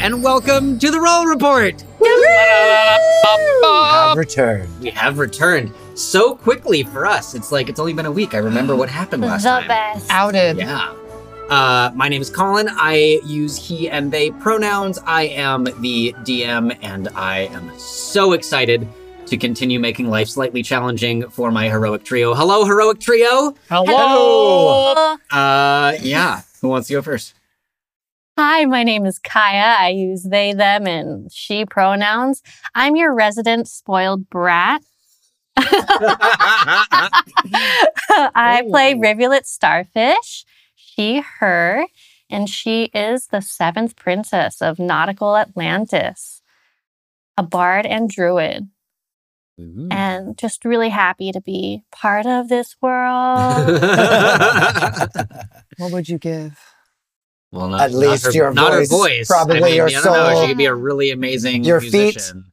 and welcome to the Roll Report. have returned. We have returned so quickly for us. It's like it's only been a week. I remember what happened last the time. best. Outed. Yeah. Uh, my name is Colin. I use he and they pronouns. I am the DM, and I am so excited to continue making life slightly challenging for my heroic trio. Hello, heroic trio. Hello. Uh, yeah. Who wants to go first? Hi, my name is Kaya. I use they, them, and she pronouns. I'm your resident spoiled brat. I play Rivulet Starfish, she, her, and she is the seventh princess of nautical Atlantis, a bard and druid, and just really happy to be part of this world. What would you give? Well, not, At not least her, your not voice, her voice. probably I mean, your I don't know. soul. She could be a really amazing Your feet. musician.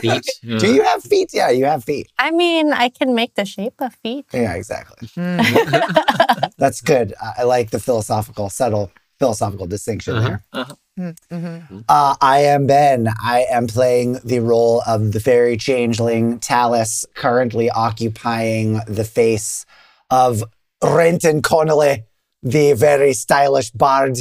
Feet. Do you have feet? Yeah, you have feet. I mean, I can make the shape of feet. Yeah, exactly. Hmm. That's good. I I like the philosophical, subtle philosophical distinction Uh-huh, there. uh-huh. Mhm. Uh, I am Ben. I am playing the role of the fairy changeling Talus, currently occupying the face of Renton Connolly, the very stylish bard,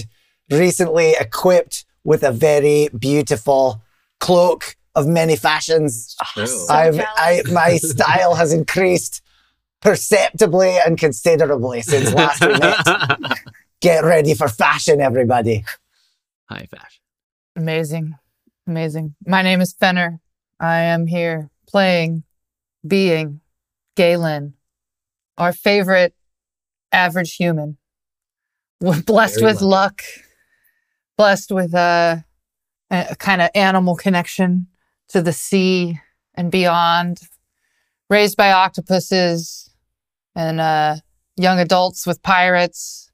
recently equipped with a very beautiful cloak of many fashions. True. I've, jealous. I, my style has increased perceptibly and considerably since last we met. Get ready for fashion, everybody. High fashion. Amazing. Amazing. My name is Fenner. I am here playing, being Galen, our favorite average human. We're blessed Very with lucky. luck, blessed with a, a kind of animal connection to the sea and beyond, raised by octopuses and uh, young adults with pirates.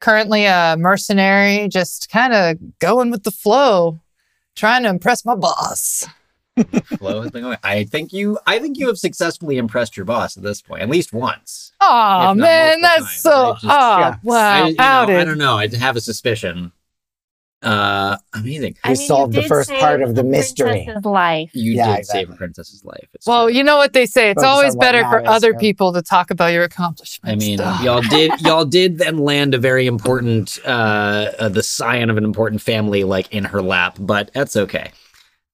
Currently a mercenary, just kind of going with the flow, trying to impress my boss. Flow has been going. I think you. I think you have successfully impressed your boss at this point, at least once. Oh man, that's times. so. I just- oh yeah. wow, I, know. I don't know. I have a suspicion. Uh, amazing. We solved the first part of the mystery. life. You Yeah, did save a princess's life. It's Well, true. you know what they say. It's Focus always better for other yeah. people to talk about your accomplishments. I mean, Ugh. y'all did y'all did then land a very important uh, uh the scion of an important family like in her lap, but that's okay.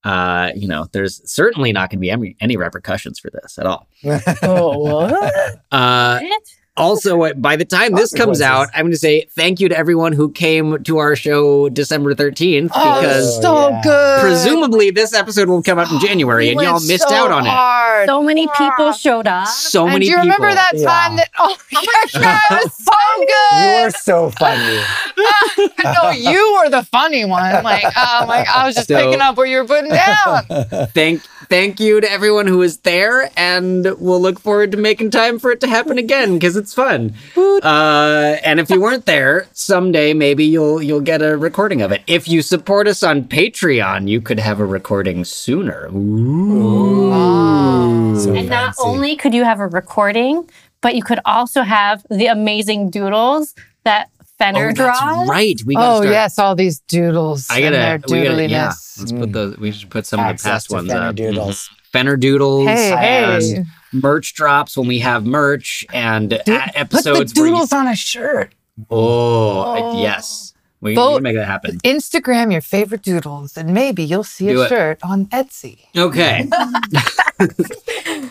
Uh, you know, there's certainly not going to be any, any repercussions for this at all. oh, what? Uh, What? Also, uh, by the time this comes out, I'm going to say thank you to everyone who came to our show December 13th Oh, because so yeah. good. presumably this episode will come out in January and y'all missed so out on it. hard. So many people showed up. So and many do you remember people. that Yeah. time that? Oh my gosh, that was so good. You good. are so funny. no, you were the funny one. Like, oh my, I was just So- picking up what you were putting down. thank thank you to everyone who was there and we'll look forward to making time for it to happen again because it's fun. Uh, and if you weren't there someday maybe you'll you'll get a recording of it. If you support us on patreon you could have a recording sooner. Ooh. So And not only could you have a recording, but you could also have the amazing doodles that Fenner oh, draws. that's right we gotta Oh start. yes, all these doodles. I and their gotta, we gotta, yeah. doodliness. Let's put those. We should put some of the past to ones Fenner up. Doodles. Mhm. Fenner doodles. Hey, and hey. merch drops when we have merch and Dude, a- Put the episodes. where you- doodles on a shirt. Oh, Oh. yes. We, we Vote. can make that happen. Instagram your favorite doodles, and maybe you'll see Do a it. shirt on Etsy. Okay.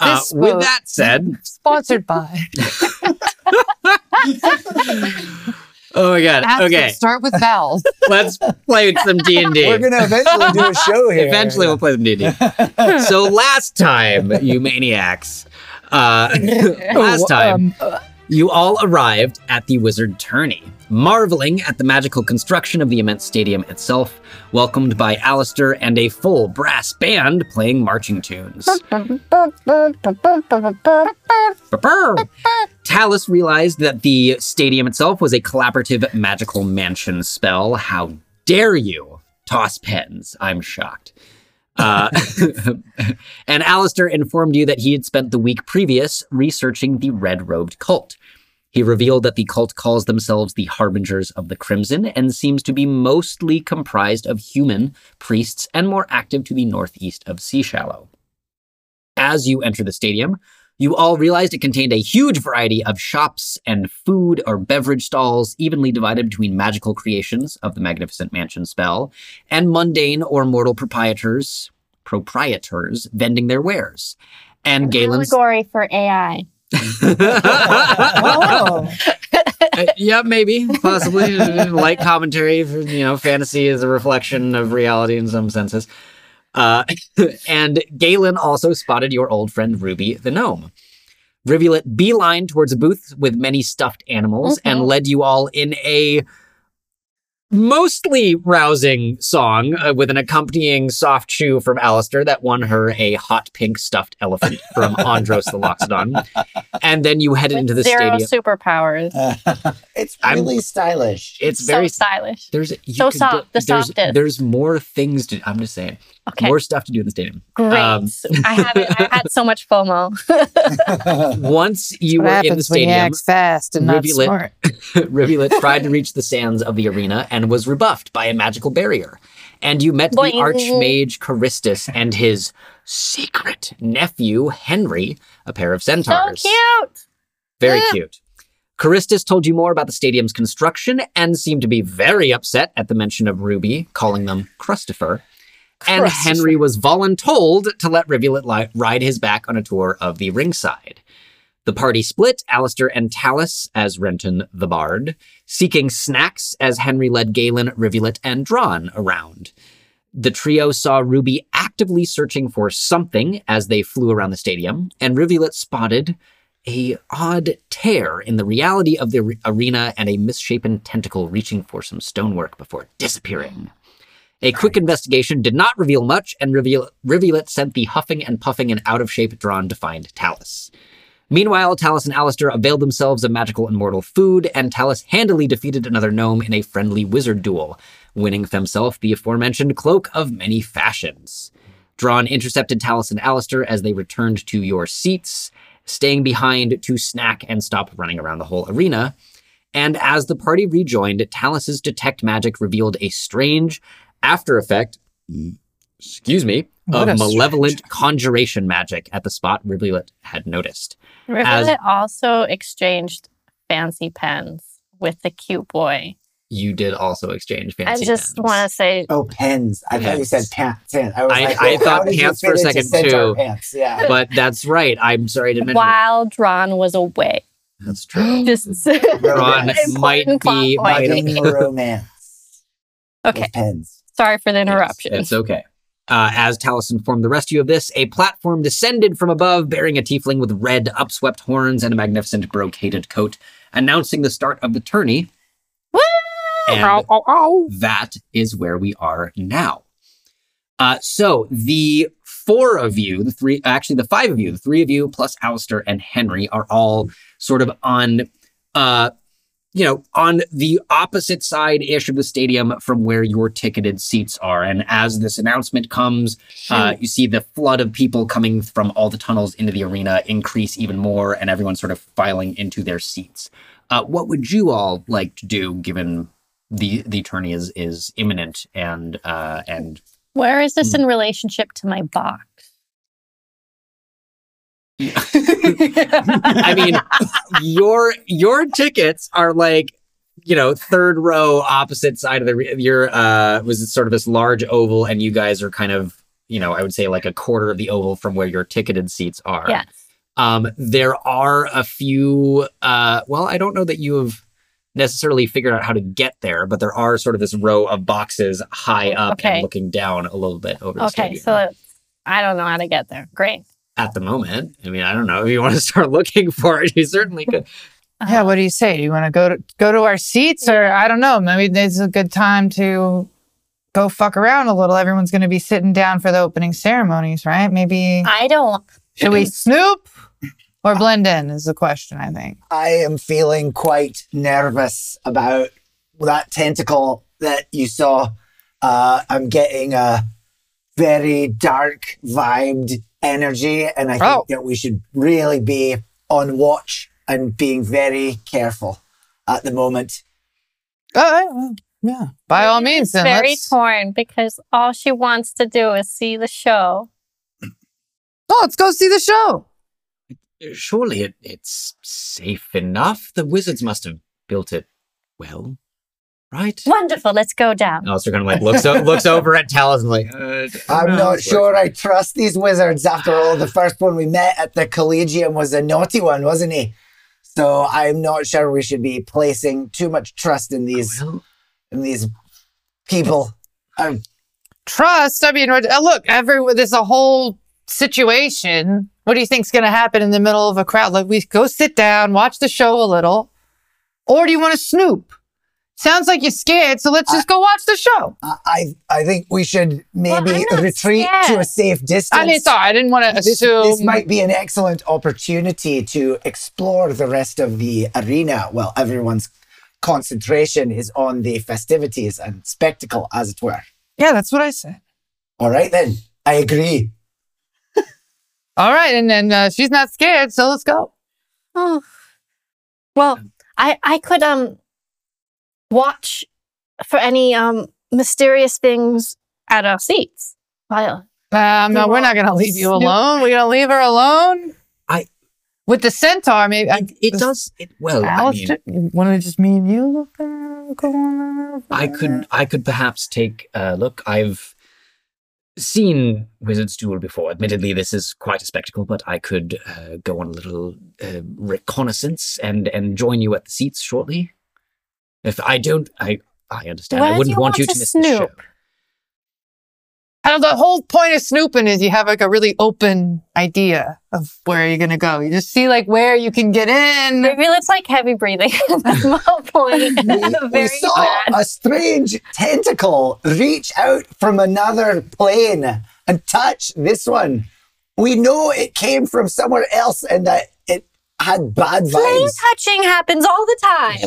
uh, with that said, Sponsored by. oh my god. Ask Okay, to Start with vowels. let's play some D and D. We're gonna eventually do a show here. Eventually, we'll play some D and D. So last time, you maniacs, uh, last time. Um, You all arrived at the Wizard Tourney, marveling at the magical construction of the immense stadium itself, welcomed by Alistair and a full brass band playing marching tunes. Talus realized that the stadium itself was a collaborative magical mansion spell. How dare you toss pens? I'm shocked. Uh, and Alistair informed you that he had spent the week previous researching the red robed cult. He revealed that the cult calls themselves the Harbingers of the Crimson and seems to be mostly comprised of human priests and more active to the northeast of Sea Shallow. As you enter the stadium, you all realized it contained a huge variety of shops and food or beverage stalls, evenly divided between magical creations of the Magnificent Mansion spell and mundane or mortal proprietors, proprietors vending their wares. And Galen's Allegory for AI. Oh, Uh, yeah, maybe, possibly. Light commentary for, you know, fantasy is a reflection of reality in some senses. Uh, and Galen also spotted your old friend Ruby the gnome. Rivulet beelined towards a booth with many stuffed animals and Mhm. led you all in a mostly rousing song uh, with an accompanying soft shoe from Alistair that won her a hot pink stuffed elephant from Andros the Loxodon. And then you headed With into the zero stadium. superpowers. it's I'm- really stylish. It's so very stylish. there's you So soft, go- the there's, softest. There's more things to. I'm just saying, Okay, more stuff to do in the stadium. great. um, I haven't. I had so much FOMO. Once you what were in the happens when you stadium, act fast and not Rivulet- smart. Rivulet tried to reach the sands of the arena and was rebuffed by a magical barrier. And you met the Boing. Archmage Charistus and his secret nephew Henry, a pair of centaurs. so cute. Very Yeah. cute. Charistus told you more about the stadium's construction and seemed to be very upset at the mention of Ruby, calling them Crustifer. And Henry was voluntold to let Rivulet li- ride his back on a tour of the ringside. The party split, Alistair and Talus as Renton the Bard, seeking snacks as Henry led Galen, Rivulet, and Drawn around. The trio saw Ruby actively searching for something as they flew around the stadium, and Rivulet spotted a odd tear in the reality of the re- arena and a misshapen tentacle reaching for some stonework before disappearing. A quick investigation did not reveal much, and Rivulet, Rivulet sent the huffing and puffing and out of shape Drawn to find Talus. Meanwhile, Talus and Alistair availed themselves of magical immortal food, and Talus handily defeated another gnome in a friendly wizard duel, winning for himself the aforementioned Cloak of Many Fashions. Drawn intercepted Talus and Alistair as they returned to your seats, staying behind to snack and stop running around the whole arena. And as the party rejoined, Talus's detect magic revealed a strange after effect, excuse me, What of a malevolent conjuration magic at the spot Rivulet had noticed. Rivulet also exchanged fancy pens with the cute boy. You did also exchange fancy. Pens. I just want to say, oh, pens. I thought you said pants. I, was I- like, I well, thought how did you pants for a second, centaur too. Pants. Yeah. but that's right. I'm sorry to mention. it. while Drawn was away, That's true. just Ron Romance. might be. point. Might Budding romance. okay. With pens. Sorry for the Yes, interruption. it's okay. Uh, as Talus informed the rest of you of this, a platform descended from above bearing a tiefling with red, upswept horns and a magnificent brocaded coat, announcing the start of the tourney. Woo! And that is where we are now. Uh, so the four of you, the three, actually the five of you, the three of you plus Alistair and Henry are all sort of on, uh, you know, on the opposite side ish of the stadium from where your ticketed seats are. And as this announcement comes, uh, you see the flood of people coming from all the tunnels into the arena increase even more, and everyone sort of filing into their seats. Uh, what would you all like to do, given the the tourney is is imminent and uh, and Where is this Hmm. in relationship to my box? I mean, your your tickets are like you know third row opposite side of the re- your uh was sort of this large oval and you guys are kind of you know I would say like a quarter of the oval from where your ticketed seats are. yes. Um, there are a few. Uh, well, I don't know that you have necessarily figured out how to get there, but there are sort of this row of boxes high up Okay. and looking down a little bit over the Okay, so I don't know how to get there. Great. At the moment, I mean, I don't know if you want to start looking for it. You certainly could. Yeah, what do you say? Do you want to go to go to our seats, or I don't know? Maybe this is a good time to go fuck around a little. Everyone's going to be sitting down for the opening ceremonies, right? Maybe I don't. should we snoop or blend in? Is the question. I think. I am feeling quite nervous about that tentacle that you saw. Uh, I'm getting a very dark vibed energy, and I think Oh. that we should really be on watch and being very careful at the moment. All right, well, yeah. By all means, then very let's. torn because all she wants to do is see the show. Oh, let's go see the show. Surely it, it's safe enough. The wizards must have built it well, right? Wonderful. Let's go down. Alistair kind of like looks o- looks over at Talus and like, uh, I'm no, not it's sure I trust these wizards. After all, the first one we met at the Collegium was a naughty one, wasn't he? So I'm not sure we should be placing too much trust in these Well, in these people. Um, Trust. I mean, uh, look, every there's a whole situation. What do you think's going to happen in the middle of a crowd? Like, we go sit down, watch the show a little, or do you want to snoop? Sounds like you're scared, so let's just go watch the show. I I think we should maybe I'm not retreat to a safe distance. I mean, sorry, I didn't want to this, assume. this might be an excellent opportunity to explore the rest of the arena while everyone's concentration is on the festivities and spectacle, as it were. yeah, that's what I said. All right, then. I agree. All right, and then uh, she's not scared, so let's go. Oh. Well, I I could um watch for any um mysterious things at our seats. While Um, no, we're not going to leave you alone. We're going to leave her alone. I- with the centaur, maybe. I, it, it does. It well. I mean, Alistair, want to just me and you look there? Go on. I could I could perhaps take a look. I've seen Wizard's Duel before. Admittedly, this is quite a spectacle, but I could uh, go on a little uh, reconnaissance and and join you at the seats shortly. If I don't, I I understand. Where I wouldn't you want want you to to miss the show. snoop? I don't, the whole point of snooping is you have like a really open idea of where you're gonna go. You just see like where you can get in. maybe it's like heavy breathing. That's my point. We, we saw bad. a strange tentacle reach out from another plane and touch this one. We know it came from somewhere else and that it had bad Flame vibes. touching happens all the time.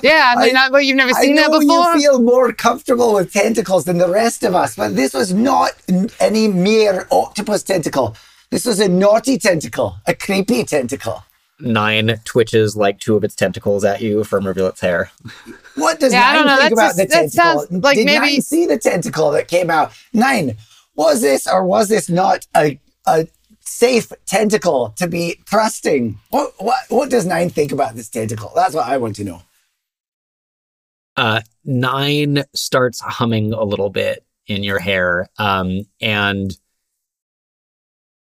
Yeah, I mean, I- I, well, you've never I seen that know before. you feel more comfortable with tentacles than the rest of us, but this was not n- any mere octopus tentacle. This was a naughty tentacle, a creepy tentacle. Nine twitches like two of its tentacles at you from Rivulet's hair. What does Yeah, I Nine don't know. think That's about the just- that tentacle? sounds like Did maybe- Nine see the tentacle that came out? Nine, was this or was this not a a safe tentacle to be trusting? What what what does Nine think about this tentacle? That's what I want to know. Uh, nine starts humming a little bit in your hair, um, and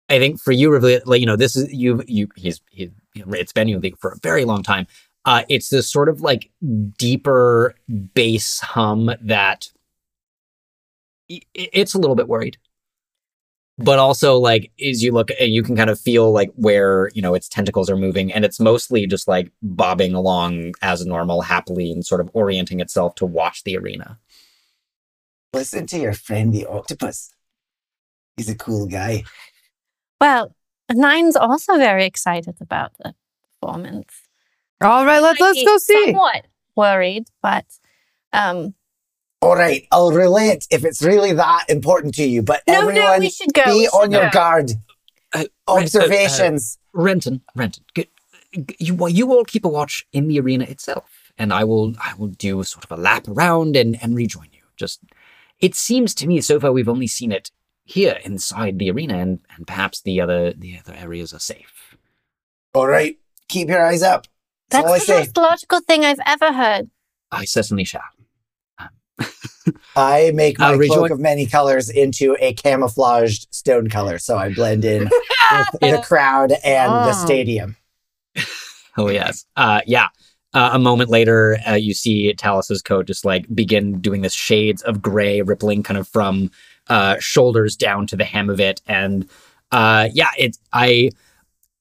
I think for you, you know, this is you. You he's he, it's been you for a very long time. Uh, it's this sort of like deeper bass hum that it's a little bit worried, but also like as you look and you can kind of feel like where you know its tentacles are moving, and it's mostly just like bobbing along as normal, happily, and sort of orienting itself to watch the arena. Listen to your friend the octopus. He's a cool guy. well, Nine's also very excited about the performance. All right, let's let's go see. Somewhat worried, but um, All right, I'll relent if it's really that important to you. But no, no, everyone, we should go. be we on should your go. guard. Uh, Ren- uh, uh, Observations. Renton, Renton, g- g- you well, you all keep a watch in the arena itself, and I will I will do sort of a lap around and and rejoin you. Just it seems to me so far we've only seen it here inside the arena, and and perhaps the other the other areas are safe. All right, keep your eyes up. That's, That's the say. most logical thing I've ever heard. I certainly shall. I make my I'll cloak of many colors into a camouflaged stone color, so I blend in with the crowd and the Oh. stadium. Oh yes, uh, yeah. Uh, a moment later, uh, you see Talus's coat just like begin doing this shades of gray, rippling kind of from uh, shoulders down to the hem of it, and uh, yeah, it's I.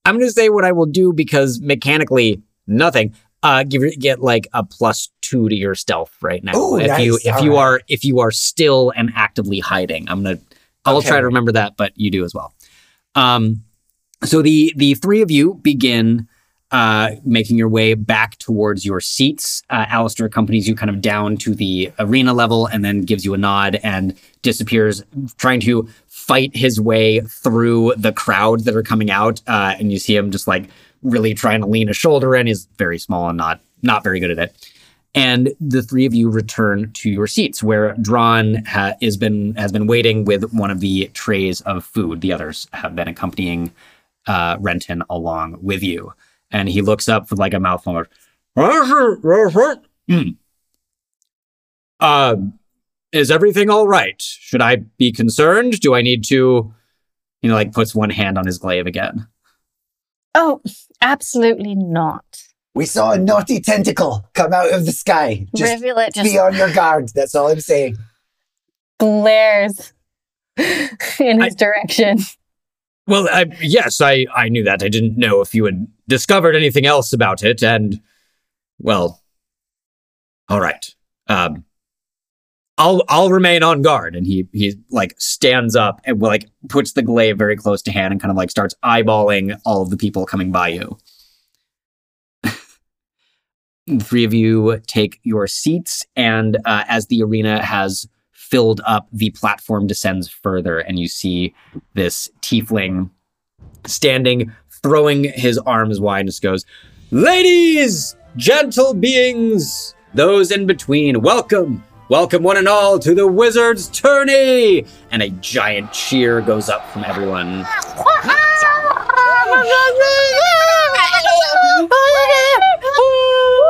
I'm going to say what I will do because mechanically nothing. Uh, give get like a plus two to your stealth right now. Ooh, if you if All you right. are if you are still and actively hiding, I'm gonna I'll Okay. try to remember that, but you do as well. Um, so the the three of you begin uh, making your way back towards your seats. Uh, Alistair accompanies you kind of down to the arena level and then gives you a nod and disappears, trying to fight his way through the crowd that are coming out. Uh, and you see him just like really trying to lean a shoulder in. He's very small and not not very good at it. And the three of you return to your seats, where Drawn ha- is been has been waiting with one of the trays of food. The others have been accompanying uh, Renton along with you, and he looks up with like a mouthful. Mm. Uh, is everything all right? Should I be concerned? Do I need to? You know, like puts one hand on his glaive again. Oh, absolutely not. We saw a naughty tentacle come out of the sky. Just Rivulet just be on your guard. That's all I'm saying. glares in his direction. Well, I, yes, I, I knew that. I didn't know if you had discovered anything else about it, and well, all right. Um, I'll I'll remain on guard. And he he like stands up and like puts the glaive very close to hand and kind of like starts eyeballing all of the people coming by you. the three of you take your seats, and uh, as the arena has filled up, the platform descends further, and you see this tiefling standing, throwing his arms wide, and just goes, Ladies, gentle beings, those in between, welcome, welcome one and all to the Wizard's Tourney! And a giant cheer goes up from everyone.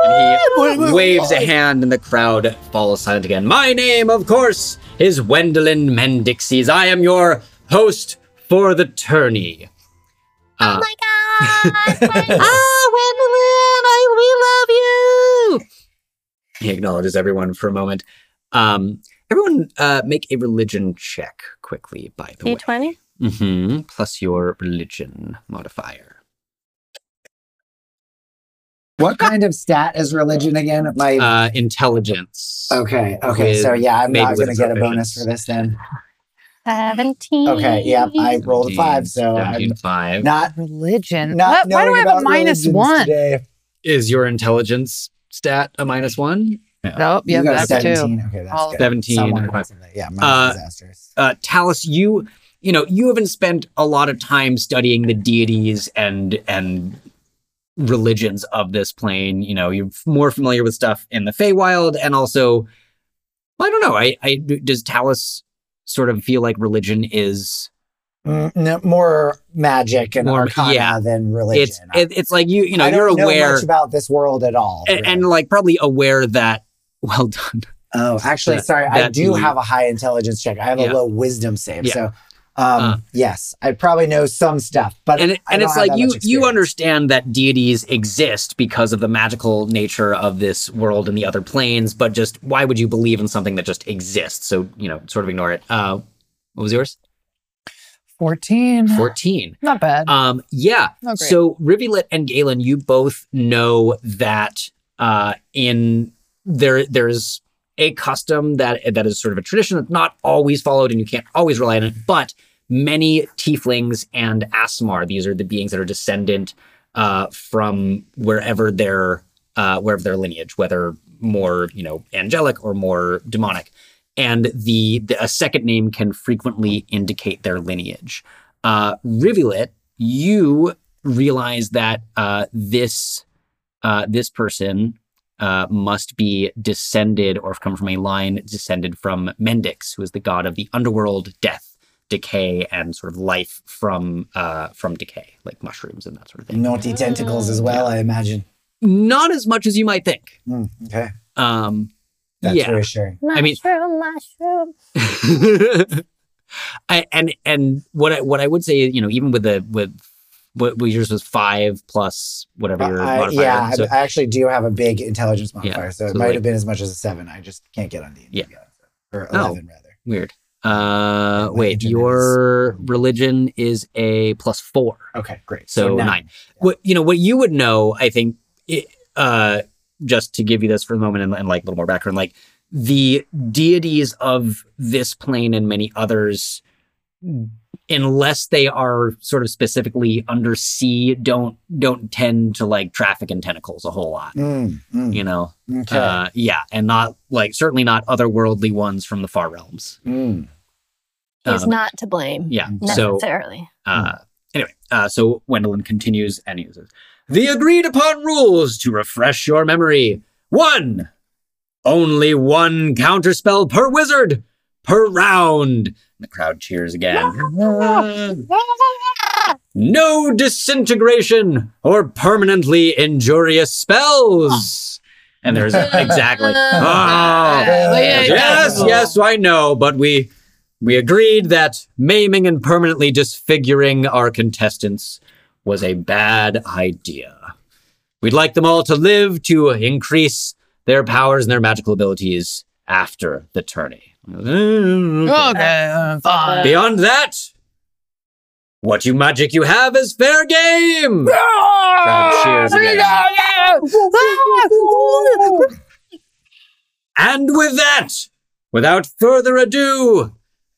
And he waves a hand, and the crowd falls silent again. My name, of course, is Wendelin Mendixies. I am your host for the tourney. Uh, Oh my god! ah, Wendelin, I, we love you. He acknowledges everyone for a moment. Um, everyone, uh, make a religion check quickly. By the way, D20? hmm plus your religion modifier. What kind of stat is religion again? My Uh, intelligence. okay, okay. So yeah, I'm not going to get a bonus for this then. 17. Okay, yeah, I rolled a five, so I'm five. not Religion. not What- why do knowing I have a about minus religions one? today. Is your intelligence stat a minus one? Nope. Yeah, you got a that's two. 17. Okay, that's All- good. 17. Someone. Yeah, mine's Uh, disastrous. uh, Talus, you you know you haven't spent a lot of time studying the deities and and religions of this plane. You know, you're more familiar with stuff in the Feywild, and also, I don't know. I, I does Talus sort of feel like religion is Mm, no, more magic and More- arcana yeah. than religion. it's it, it's like you you know I don't you're know aware much about this world at all. and, and like probably aware that well done. oh, actually, that- sorry, I do the- have a high intelligence check. I have Yeah. a low wisdom save. Yeah. So, um, Uh. yes, I probably know some stuff, but and it, I and it's like you you understand that deities exist because of the magical nature of this world and the other planes but just why would you believe in something that just exists so you know sort of ignore it uh what was yours 14. 14 Not bad. um yeah so rivulet and galen you both know that uh in there there's a custom that that is sort of a tradition that's not always followed and you can't always rely on it but many tieflings and aasimar these are the beings that are descendant uh from wherever their uh wherever their lineage whether more you know angelic or more demonic. And the, the a second name can frequently indicate their lineage. Uh rivulet you realize that uh, this uh, this person uh, must be descended or come from a line descended from Mendix, who is the god of the underworld, death, decay, and sort of life from uh, from decay, like mushrooms and that sort of thing. naughty tentacles as well. I imagine. Not as much as you might think. Mm, okay, Um, that's yeah. reassuring. I mean- Mushroom, mushroom. I, and and what I what I would say, you know, even with the with what yours was five plus whatever your modifier. yeah, I- so- I actually do have a big intelligence modifier, so it so might like- have been as much as a seven. I just can't get on the Yeah. or Oh. eleven rather. Weird. Uh, wait, your religion is a plus four, Okay, great. so, nine. What you know, what you would know, I think, it, uh, just to give you this for a moment and, and like a little more background, like the deities of this plane and many others, unless they are sort of specifically undersea, don't don't tend to like traffic in tentacles a whole lot. Mm, mm, You know, okay. uh, yeah, and not like certainly not otherworldly ones from the far realms. Mm. He's Um, not to blame Yeah. So necessarily. uh, anyway, uh, so Wendelin continues and uses the agreed upon rules to refresh your memory. One, only one counterspell per wizard per round. The crowd cheers again. no disintegration or permanently injurious spells. And there's exactly. Ah, oh, yes, yes, I know, but we we agreed that maiming and permanently disfiguring our contestants was a bad idea. We'd like them all to live to increase their powers and their magical abilities after the tourney. Okay, uh, fine. Beyond that, what you magic you have is fair game. Crowd cheers again. And with that, without further ado,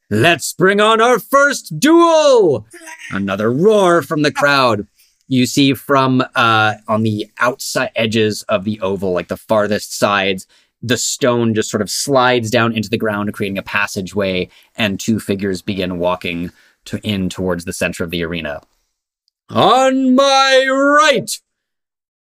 let's bring on our first duel. Another roar from the crowd. You see from uh, on the outside edges of the oval, like the farthest sides, the stone just sort of slides down into the ground, creating a passageway, and two figures begin walking to in towards the center of the arena. On my right,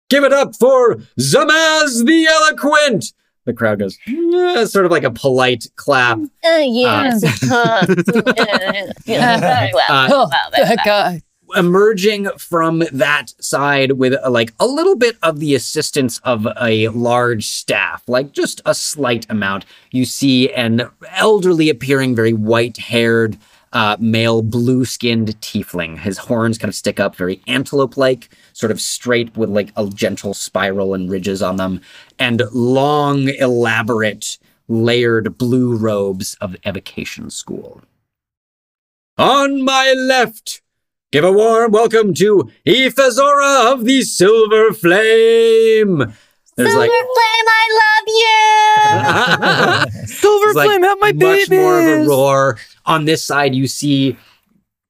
give it up for Zamaz the Eloquent. The crowd goes, "Yeah," sort of like a polite clap. Uh, yes. Uh, yeah, very well. Uh, well, very That well. Emerging from that side with uh, like a little bit of the assistance of a large staff, like just a slight amount. You see an elderly appearing, very white haired, uh, male, blue skinned tiefling. His horns kind of stick up, very antelope like, sort of straight with like a gentle spiral and ridges on them, and long, elaborate, layered blue robes of evocation school. On my left, Give a warm welcome to Ifazora of the Silver Flame. There's Silver like Flame, I love you. Silver It's like Flame, have my baby. much babies. more of a roar. On this side, you see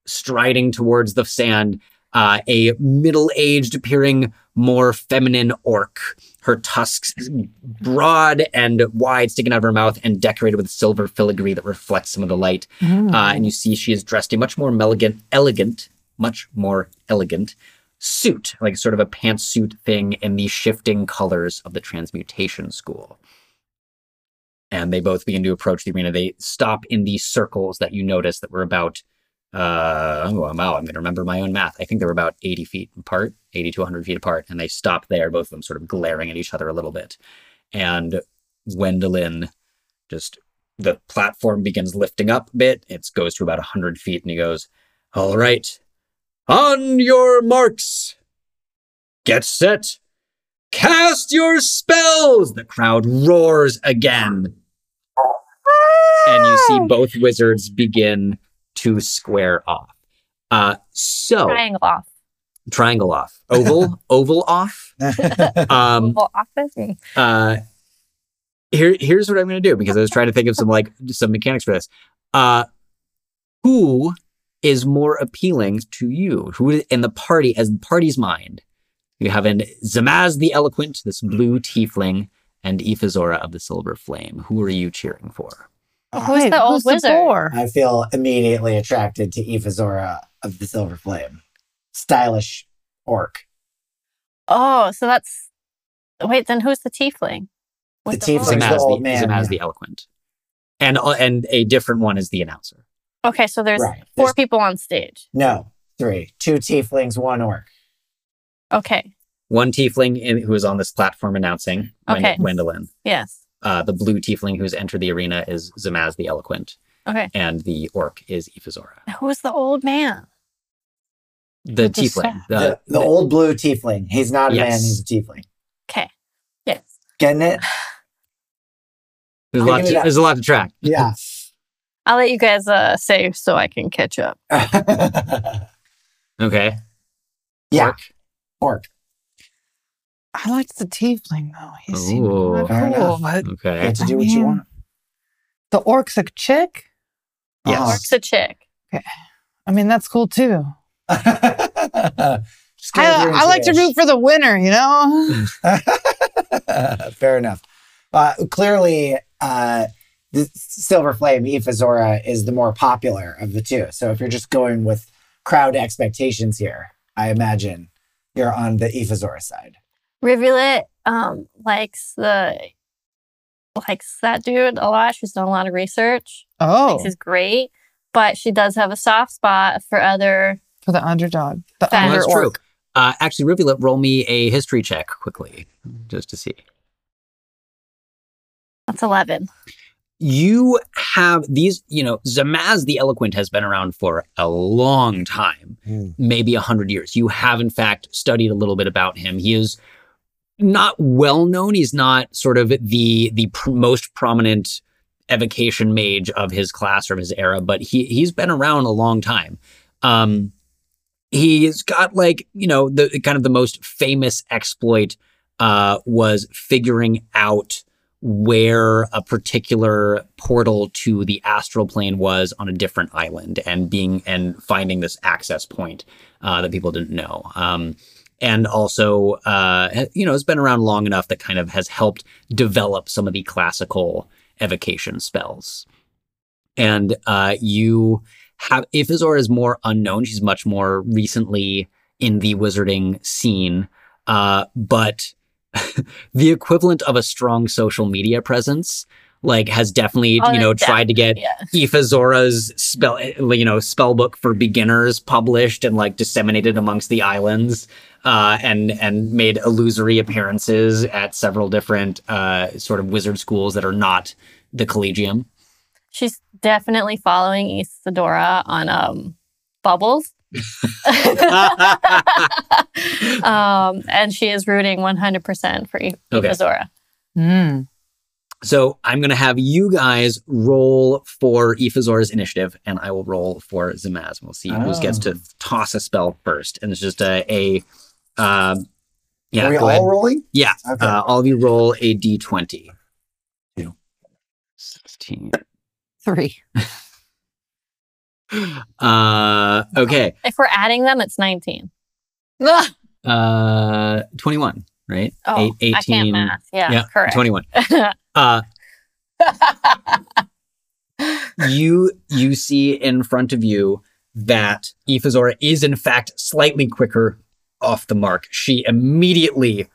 striding towards the sand uh, a middle-aged appearing more feminine orc. Her tusks broad and wide, sticking out of her mouth, and decorated with silver filigree that reflects some of the light. Mm. Uh, and you see she is dressed in much more elegant, elegant, much more elegant suit, like sort of a pantsuit thing in the shifting colors of the transmutation school. And they both begin to approach the arena. They stop in these circles that you notice that were about, uh, oh, wow, I'm going to remember my own math. I think they were about 80 feet apart, 80 to 100 feet apart. And they stop there, both of them sort of glaring at each other a little bit. And Gwendolyn just, the platform begins lifting up a bit. It goes to about 100 feet and he goes, all right, on your marks, get set, cast your spells. The crowd roars again. And you see both wizards begin to square off. Uh, so Triangle off. triangle off, oval, oval off. Um, Oval office. uh here here's what I'm gonna do because I was trying to think of some like some mechanics for this. Uh who is more appealing to you? Who in the party as the party's mind? You have an Zamaz the Eloquent, this blue tiefling, and Ifazora of the Silver Flame. Who are you cheering for? Who's the old wizard? boar? I feel immediately attracted to Ifazora of the Silver Flame. Stylish orc. Oh, so that's. Wait, then who's the tiefling? With The tiefling's horn? the Zamaz old the, man, Zamaz yeah. the Eloquent. And uh, and a different one is the announcer. Okay, so there's Right. four There's- people on stage. No, three. Two tieflings, one orc. Okay. One tiefling in, who is on this platform announcing, Gwend- Okay. Gwendolyn. Yes. Uh, the blue tiefling who's entered the arena is Zamaz the Eloquent, Okay. and the orc is Ifazora. Who's the old man? The Just tiefling. The, The, the old blue tiefling. He's not a man, he's a tiefling. Okay. Yes. Getting it? there's, a lot to, there's a lot to track. Yeah. I'll let you guys uh, say so I can catch up. Okay. yeah, Orc. orc. I liked the tiefling though. He seemed Ooh. Fair cool, enough. but Okay. Get to do I what you mean- want. the orc's a chick. Yes. Orc's a chick. Okay. I mean, that's cool too. Just I, go with your I like to intuition. root for the winner, you know. Fair enough. Uh, clearly, uh, the Silver Flame, Ifazora, is the more popular of the two. So if you're just going with crowd expectations here, I imagine You're on the Ifazora side. Rivulet um, likes the likes that dude a lot. She's done a lot of research. Oh, Thinks he's great, but she does have a soft spot for other. for the underdog. The Well, under that's true. Uh, actually, Rivulet, roll me a history check quickly, just to see. That's eleven. You have these, you know, Zamaz the Eloquent has been around for a long time, Hmm. maybe a hundred years. You have, in fact, studied a little bit about him. He is not well known. He's not sort of the the pr- most prominent evocation mage of his class or of his era, but he he's been around a long time. Um, he's got like you know the kind of the most famous exploit uh, was figuring out where a particular portal to the astral plane was on a different island and being and finding this access point uh, that people didn't know. Um, and also, uh, you know, it's been around long enough that kind of has helped develop some of the classical evocation spells. And uh, you have Ifazor is more unknown. She's much more recently in the wizarding scene, uh, but the equivalent of a strong social media presence, like, has definitely Oh, you know def- tried to get Yeah. Ifazora's spell, you know, spell book for beginners published and like disseminated amongst the islands, uh, and and made illusory appearances at several different uh, sort of wizard schools that are not the Collegium. She's definitely following Isadora on um, Bubbles. Um, and she is rooting 100% for I- Okay. Ifazora. Mm. So I'm going to have you guys roll for Ifazora's initiative, and I will roll for Zamaz. We'll see who gets to toss a spell first. And it's just a, a um, yeah, Are we all ahead. rolling? Yeah, Okay. uh, all of you roll a d20. Two. 16. Three. Uh, okay. If we're adding them, it's 19. Ah! Uh, 21, right? Oh, Eight- I can't math. Yeah, correct. 21. Uh, you you see in front of you that Ifazora is in fact slightly quicker off the mark. She immediately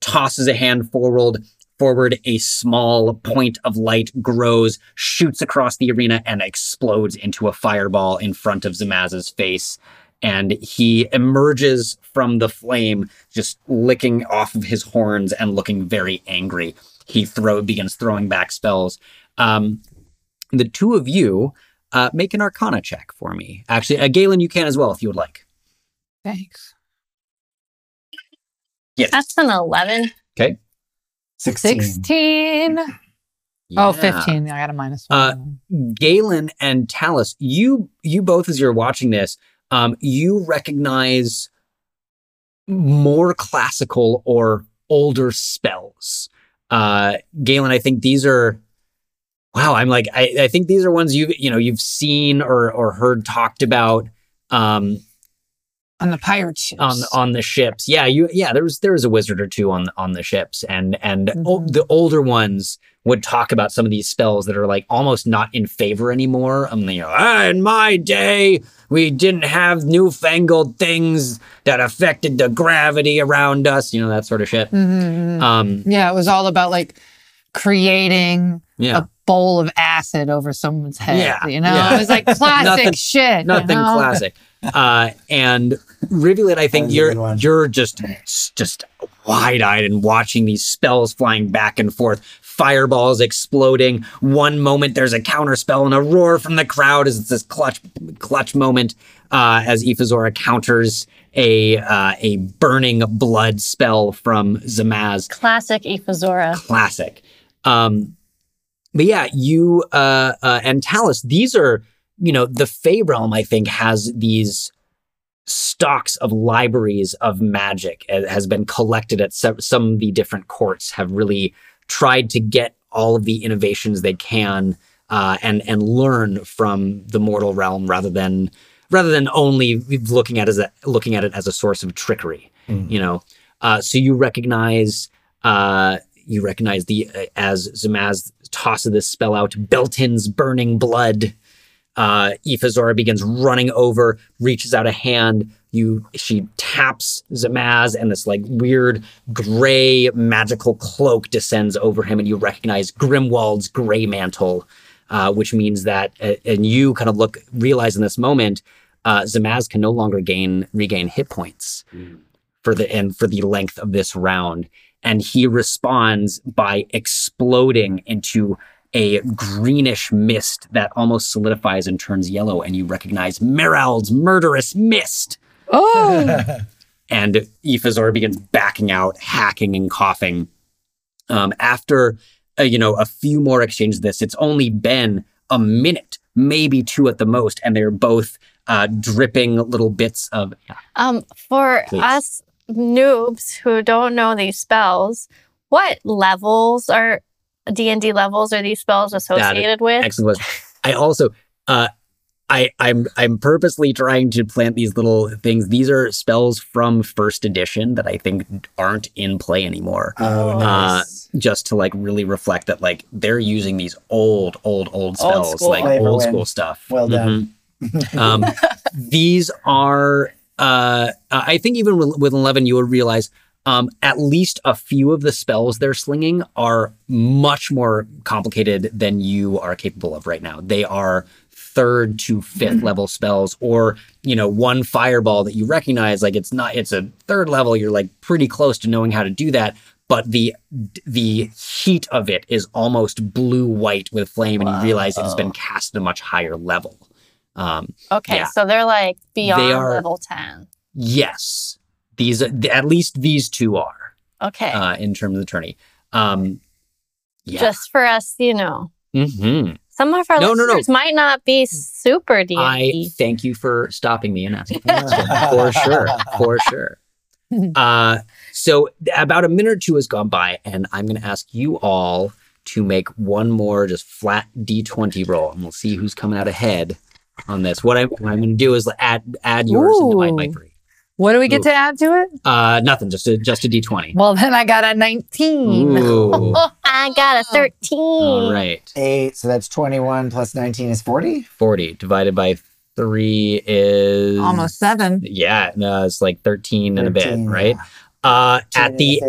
tosses a hand forward. Forward, a small point of light grows, shoots across the arena, and explodes into a fireball in front of Zamaz's face. And he emerges from the flame, just licking off of his horns and looking very angry. He throw begins throwing back spells. Um, the two of you uh, make an Arcana check for me. Actually, uh, Galen, you can as well if you would like. Thanks. Yes. That's an 11. 16. 16. Oh, 15. I got a minus Uh. Galen and Talus, you you both as you're watching this, um, you recognize more classical or older spells. Uh, Galen, I think these are. Wow, I'm like I, I think these are ones you you know you've seen or or heard talked about um, on the pirate ships. on on the ships. Yeah, you yeah, there was there was a wizard or two on on the ships, and and o- Mhm. the older ones would talk about some of these spells that are like almost not in favor anymore. Um, you know, ah, in my day, we didn't have newfangled things that affected the gravity around us. You know that sort of shit. Mhm. Um, yeah, it was all about like creating yeah, a bowl of acid over someone's head. Yeah, You know, yeah. it was like classic Nothing- shit. you nothing know? classic. Uh, and Rivulet, I think That was a good you're you're just just wide eyed and watching these spells flying back and forth, fireballs exploding. One moment there's a counter spell and a roar from the crowd as it's this clutch clutch moment uh, as Ifazora counters a uh, a burning blood spell from Zamaz Classic Ifazora. classic. Um, but yeah, you uh, uh, and Talus, these are you know the Fey realm. I think has these stocks of libraries of magic uh, has been collected at se- some of the different courts. Have really tried to get all of the innovations they can uh, and and learn from the mortal realm rather than rather than only looking at it as a, looking at it as a source of trickery. Mm. You know, uh, so you recognize uh, you recognize the uh, as Zamaz tosses this spell out, Belton's burning blood. Uh, Ifazora begins running over, reaches out a hand. You, she taps Zamaz, and this like weird gray magical cloak descends over him, and you recognize Grimwald's gray mantle, uh, which means that, uh, and you kind of look, realize in this moment, uh, Zamaz can no longer gain regain hit points for the and for the length of this round, and he responds by exploding into a greenish mist that almost solidifies and turns yellow, and you recognize Merald's murderous mist. Oh, And Ifazor begins backing out, hacking and coughing. Um, after uh, you know a few more exchanges of this, it's only been a minute, maybe two at the most, and they're both uh, dripping little bits of. Um, for Please. us noobs who don't know these spells, what levels are D and D levels are these spells associated with? Excellent. I also, uh, I, I'm, I'm purposely trying to plant these little things. These are spells from first edition that I think aren't in play anymore. Oh, Uh, nice. just to like really reflect that like they're using these old, old, old spells, school. like old win. school stuff. Well done. Mhm. um, these are, uh, I think even with eleven, you would realize um, at least a few of the spells they're slinging are much more complicated than you are capable of right now. They are third to fifth level spells, or you know, one fireball that you recognize. Like it's not, it's a third level. You're like pretty close to knowing how to do that. But the the heat of it is almost blue white with flame, and you realize it has been cast at a much higher level. Um, Okay, Yeah. so they're like beyond are- level ten. yes, these at least these two are Okay, uh, in terms of the tourney. Um, yeah. just for us, you know, Mhm. some of our No, no, no. listeners might not be super D and thank you for stopping me and asking for for sure, for sure. Uh, so about a minute or two has gone by, and I'm going to ask you all to make one more just flat D20 roll, and we'll see who's coming out ahead on this. What, I, what I'm going to do is add add yours into my, my Ooh. three. what do we get Ooh. to add to it? Uh, nothing, just a just a D20. Well, then I got a 19. I got a thirteen. All right. Eight, so that's 21 plus 19 is 40. 40 divided by three is Almost seven. Yeah, no, it's like 13 and a bit, right? yeah. Uh, at and the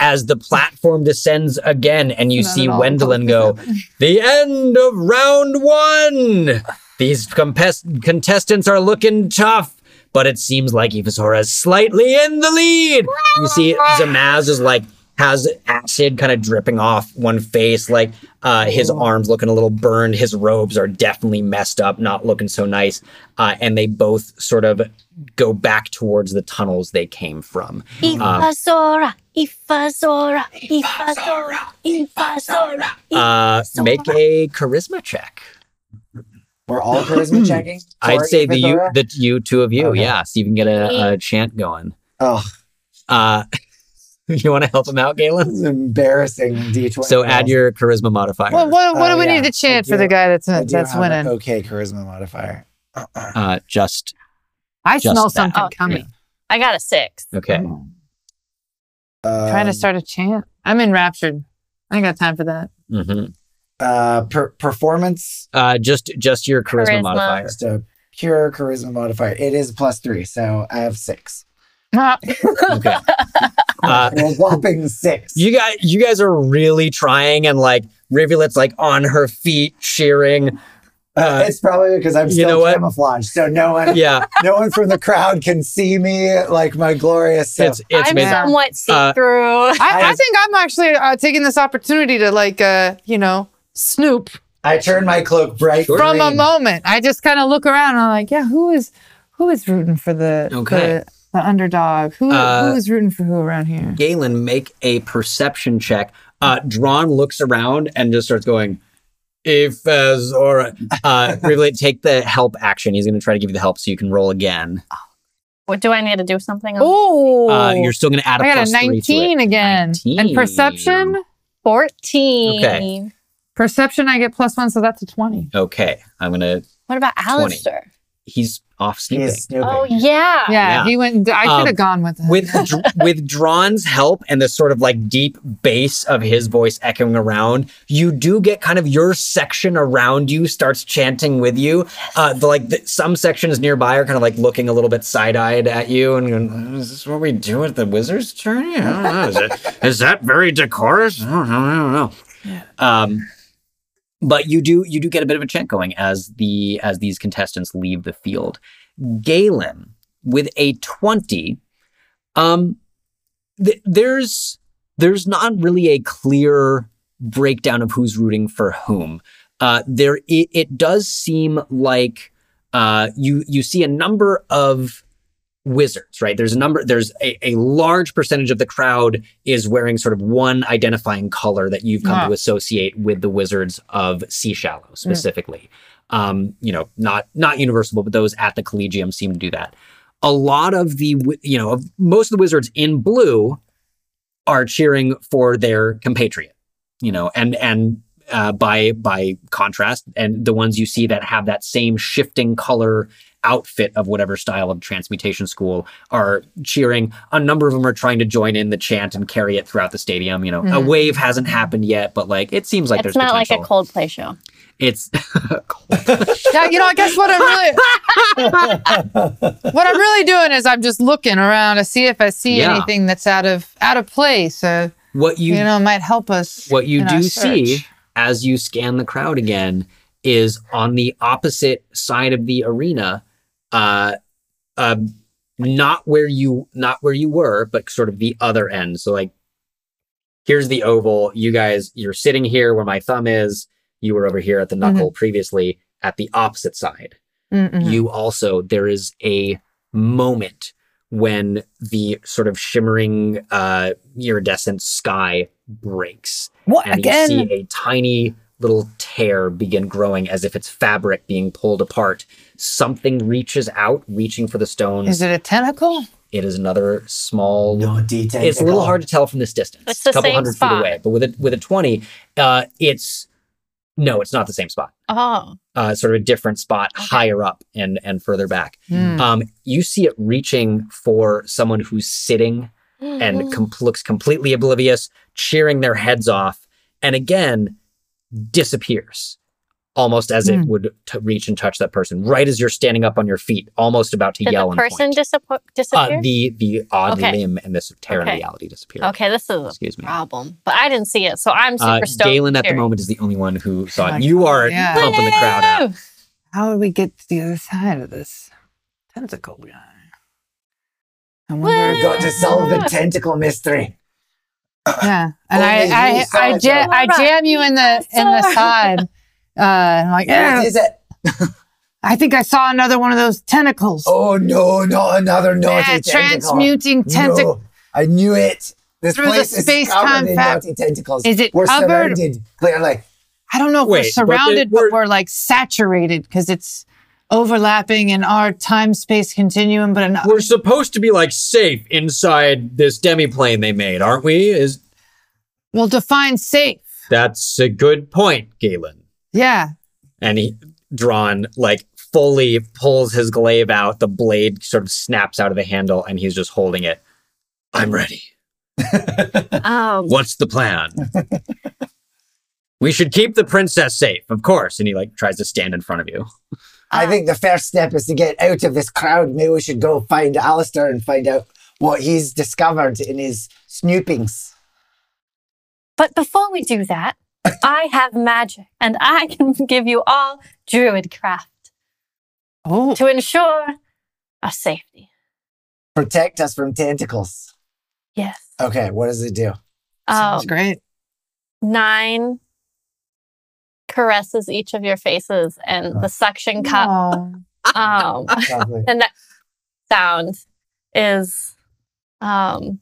as the platform descends again, and you Not see at all. Wendelin go, the end of round one. These compes- contestants are looking tough, but it seems like Ifazora is slightly in the lead. You see, Zamaz is like has acid kind of dripping off one face, like uh, his arms looking a little burned. His robes are definitely messed up, not looking so nice. Uh, and they both sort of go back towards the tunnels they came from. Ifazora, Ifazora, Ifazora, Ifazora. Uh, make a charisma check. We're all charisma checking. I'd say the you, the you two of you, Okay. yeah. So you can get a, a chant going. Oh, Uh, you want to help him out, Galen? this is embarrassing D20. So add your charisma modifier. What, what, what Oh, do we yeah. need to chant I for the guy that's I that's winning? Okay, charisma modifier. Uh, just I just smell that. something Oh, coming. I got a six. okay. Trying to Um, start a chant. I'm enraptured. I ain't got time for that. hmm uh, per- performance. Uh, just just your charisma, Charisma. modifier. Just a pure charisma modifier. It is plus three, so I have six. Ah, Okay. Uh, A whopping six. you guys, you guys are really trying, and like Rivulet's like on her feet, cheering. Uh, it's probably because I'm you still know what? camouflaged, so no one, Yeah, no one from the crowd can see me like my glorious self. it's it's I'm amazing. somewhat see Uh, through. I, I I- think I'm actually uh, taking this opportunity to like, uh, you know, snoop I turn my cloak bright Sure. from a moment. I just kind of look around and I'm like, yeah, who is who is rooting for the Okay. the, the underdog? Who Uh, who is rooting for who around here? Galen, make a perception check. Uh, Drawn looks around and just starts going, if as or uh, Rivulet, take the help action. He's going to try to give you the help so you can roll again. What do I need to do something? Oh, Uh, you're still going to add a I got a plus three to it. 19 again. 19. And perception, Fourteen. Okay. Perception, I get plus one, so that's a 20. Okay, I'm going to What about 20. Alistair? he's off snooping. He's snooping. Oh yeah. Yeah, Yeah. he went. I Um, should have gone with him. with Dr- with Drawn's help and the sort of like deep bass of his voice echoing around, you do get kind of your section around you starts chanting with you. Uh, the, like the, some sections nearby are kind of like looking a little bit side eyed at you and going, "Is this what we do at the wizard's tourney? I don't know. Is, it, is that very decorous? I don't know. I don't know." Um, but you do you do get a bit of a chant going as the as these contestants leave the field. Galen with a twenty um, th- there's there's not really a clear breakdown of who's rooting for whom. Uh, there it, it does seem like uh, you you see a number of wizards, right? There's a number. There's a, a large percentage of the crowd is wearing sort of one identifying color that you've come Ah. to associate with the wizards of Sea Shallow specifically. Um, you know, not not universal, but those at the Collegium seem to do that a lot of the you know of most of the wizards in blue are cheering for their compatriot you know and and uh, by by contrast and the ones you see that have that same shifting color outfit of whatever style of transmutation school are cheering a number of them are trying to join in the chant and carry it throughout the stadium you know a Mhm. wave hasn't happened yet but like it seems like it's there's not like a potential. Coldplay show. it's yeah, you know, I guess what I'm really, what I'm really doing is I'm just looking around to see if I see Yeah. anything that's out of out of place. Uh, what you you, know, might help us. what you do see as you scan the crowd again is on the opposite side of the arena uh uh not where you not where you were but sort of the other end. So like here's the oval. You guys you're sitting here where my thumb is. You were over here at the knuckle previously at the opposite side. Mm-mm. you also there is a moment when the sort of shimmering uh iridescent sky breaks. What and again? you see a tiny little tear begin growing as if it's fabric being pulled apart. Something reaches out reaching for the stones. Is it a tentacle? it is another small No detail. it's a little hard to tell from this distance. It's the a couple same hundred feet away but with a with a 20 uh it's no it's not the same spot. Oh, uh sort of a different spot higher up and and further back. Hmm. um you see it reaching for someone who's sitting and com- looks completely oblivious, cheering their heads off, and again disappears, almost as it Hmm. would t- reach and touch that person. Right as you're standing up on your feet, almost about to did yell the and person point. disappo- disappear? uh, the the odd Okay. limb and this tear in Okay. reality disappear. okay, this is a me. problem, but I didn't see it, so I'm super Uh, stoked. Galen at the moment is the only one who saw Oh it. my You are Yeah. pumping the crowd out. How would we get to the other side of this tentacle guy? I wonder. We've got to solve the tentacle mystery. Yeah, and Only I I I, it, ja- I jam you in the in the side. Uh, I'm like, yeah, What is it? I think I saw another one of those tentacles. Oh no, not another naughty yeah, tentacle. transmuting tentacle. No, I knew it. This Through the place is space-time covered in fab- naughty tentacles. Is it We're covered? surrounded, clearly. I don't know if we're Wait, but surrounded, but we're- we're like saturated because it's overlapping in our time space continuum. But an- We're supposed to be like safe inside this demiplane they made, aren't we? Is we'll define safe. that's a good point, Galen. Yeah. and he drawn like fully pulls his glaive out the blade sort of snaps out of the handle and he's just holding it i'm ready Um, what's the plan we should keep the princess safe of course and he like tries to stand in front of you I think the first step is to get out of this crowd. Maybe we should go find Alistair and find out what he's discovered in his snoopings. but before we do that, I have magic, and I can give you all druid craft Oh, to ensure our safety. Protect us from tentacles. Yes. Okay, what does it do? sounds Um, great. nine caresses each of your faces, and the suction cup. Um, Lovely. the next sound is um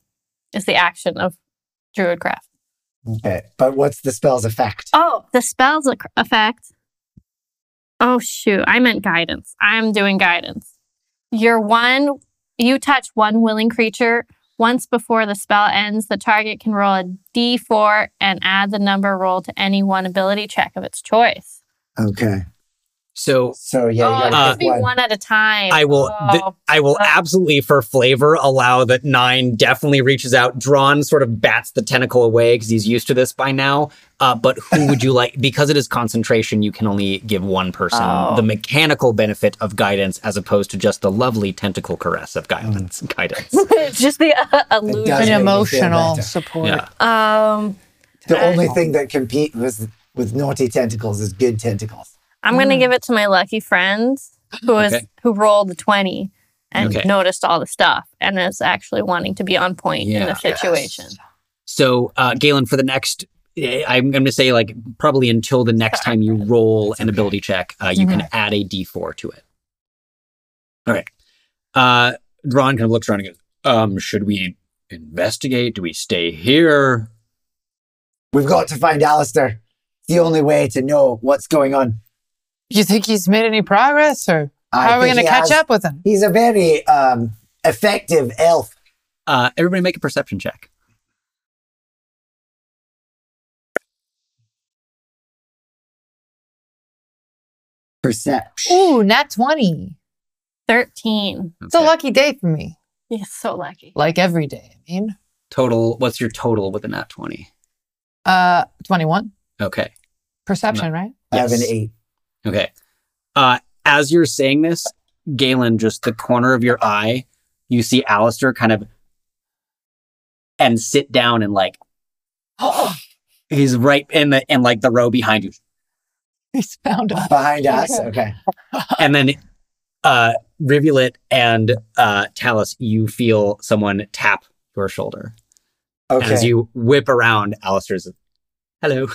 is the action of druidcraft. okay, but what's the spell's effect? Oh, the spell's effect. Oh shoot, I meant guidance. I'm doing guidance. You're one you touch one willing creature once before the spell ends, the target can roll a d4 and add the number rolled to any one ability check of its choice. Okay. So So yeah, oh, you Uh, has to pick be one. one at a time. I will th- Oh, I will uh, absolutely for flavor allow that nine definitely reaches out. Drawn sort of bats the tentacle away because he's used to this by now. Uh, but who would you like? Because it is concentration, you can only give one person Oh. the mechanical benefit of guidance as opposed to just the lovely tentacle caress of guidance. Guidance. just the uh, does illusion. An make me feel emotional support. Yeah. Um, The only thing that compete with with naughty tentacles is good tentacles. I'm gonna give it to my lucky friend who is Okay. who rolled the twenty and Okay. noticed all the stuff and is actually wanting to be on point in Yeah. the situation. So, uh, Galen, for the next, eh, I'm going to say like probably until the next time you roll an ability check, uh, you can add a d4 to it. All right. Uh, Ron kind of looks around and goes, um, should we investigate? Do we stay here? We've got to find Alistair. It's the only way to know what's going on. You think he's made any progress, or I how are we going to catch has- up with him? He's a very um, effective elf. Uh, everybody make a perception check. Perception. Ooh, nat 20. Thirteen. It's a lucky day for me. You're so lucky. Like every day. I mean, Total, what's your total with a nat 20? uh, 21. Okay. Perception, right? I have an eight. Okay. Uh, as you're saying this, Galen, just the corner of your eye, you see Alistair kind of and sit down and like he's right in the in like the row behind you. He's found us. Behind us. Okay. And then uh Rivulet and uh Talus, you feel someone tap your shoulder. Okay. As you whip around, Alistair's hello.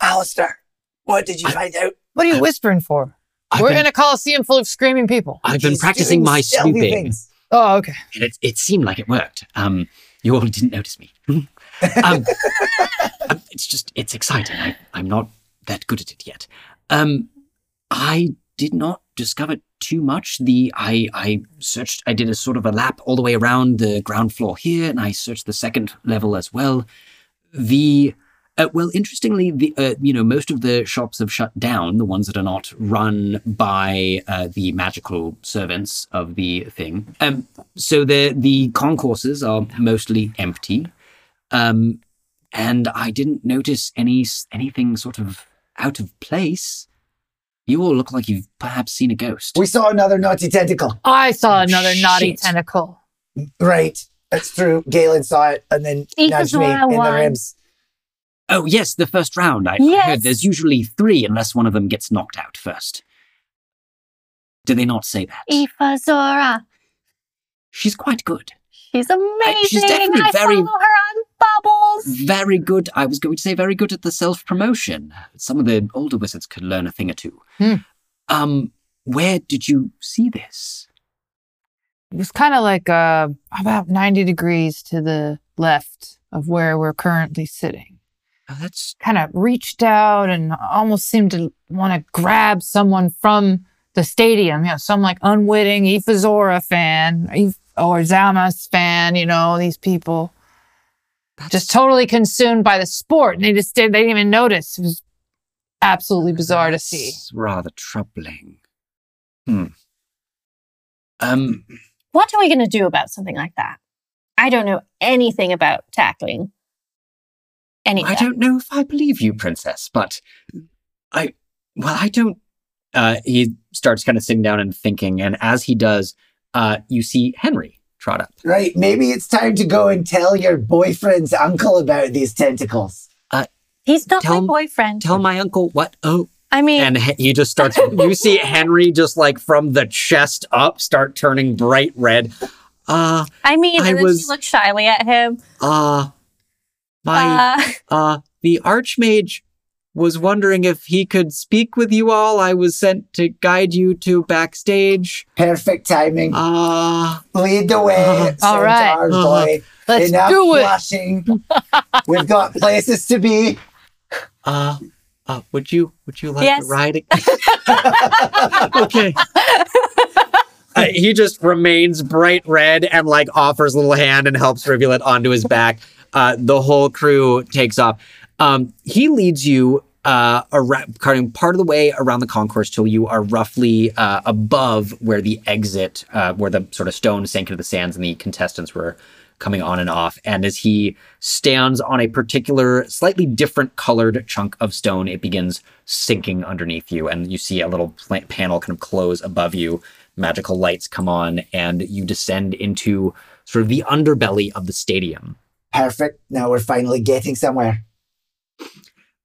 Alistair, what did you I- find out? What are you whispering for? I've We're been, in a coliseum full of screaming people. I've been He's practicing my things. Oh, okay. And it, it seemed like it worked. Um, you all didn't notice me. um, um, it's just, it's exciting. I, I'm not that good at it yet. Um, I did not discover too much. The I, I searched. I did a sort of a lap all the way around the ground floor here, and I searched the second level as well. The uh, well, interestingly, the uh, you know most of the shops have shut down. The ones that are not run by uh, the magical servants of the thing. Um, so the the concourses are mostly empty, um, and I didn't notice any anything sort of out of place. You all look like you've perhaps seen a ghost. We saw another naughty tentacle. I saw another naughty tentacle. Right. That's true. Galen saw it and then Ethan nudged me saw in the ribs. Oh yes, the first round. I Yes. heard there's usually three unless one of them gets knocked out first. Did they not say that? Ifazora. She's quite good. She's amazing. She's definitely I very- follow her on Bubbles. Very good. I was going to say very good at the self promotion. Some of the older wizards could learn a thing or two. Hmm. Um, where did you see this? It was kind of like uh, about 90 degrees to the left of where we're currently sitting. Oh, that's Kind of reached out and almost seemed to want to grab someone from the stadium. You know, some like unwitting Ifazora fan or Zamas fan, you know, these people that's just totally consumed by the sport. And they just did, they didn't even notice. It was absolutely bizarre to see. that's rather troubling. Hmm. Um, What are we going to do about something like that? I don't know anything about tackling anything. I don't know if I believe you, princess, but I, well, I don't. Uh, he starts kind of sitting down and thinking, and as he does, uh, you see Henry trot up. Right. Maybe it's time to go and tell your boyfriend's uncle about these tentacles. He's not Tell my boyfriend. Tell my uncle what? Oh, I mean, and he he just starts. you see Henry just like from the chest up start turning bright red. Uh, I mean, I and then was- she looked shyly at him. uh, my Uh, uh, the archmage was wondering if he could speak with you all. I was sent to guide you to backstage. Perfect timing. Uh, Lead the way, Uh-huh. All right. Centaur Uh-huh. boy. Let's Enough do it. blushing. We've got places to be. uh, uh, would you, would you like Yes. to ride? Again? okay. Uh, he just remains bright red and like offers a little hand and helps Rivulet onto his back. Uh, the whole crew takes off. Um, he leads you uh, around, part of the way around the concourse till you are roughly uh, above where the exit, uh, where the sort of stone sank into the sands and the contestants were coming on and off. And as he stands on a particular, slightly different colored chunk of stone, it begins sinking underneath you. And you see a little panel kind of close above you. Magical lights come on, and you descend into sort of the underbelly of the stadium. Perfect. Now we're finally getting somewhere.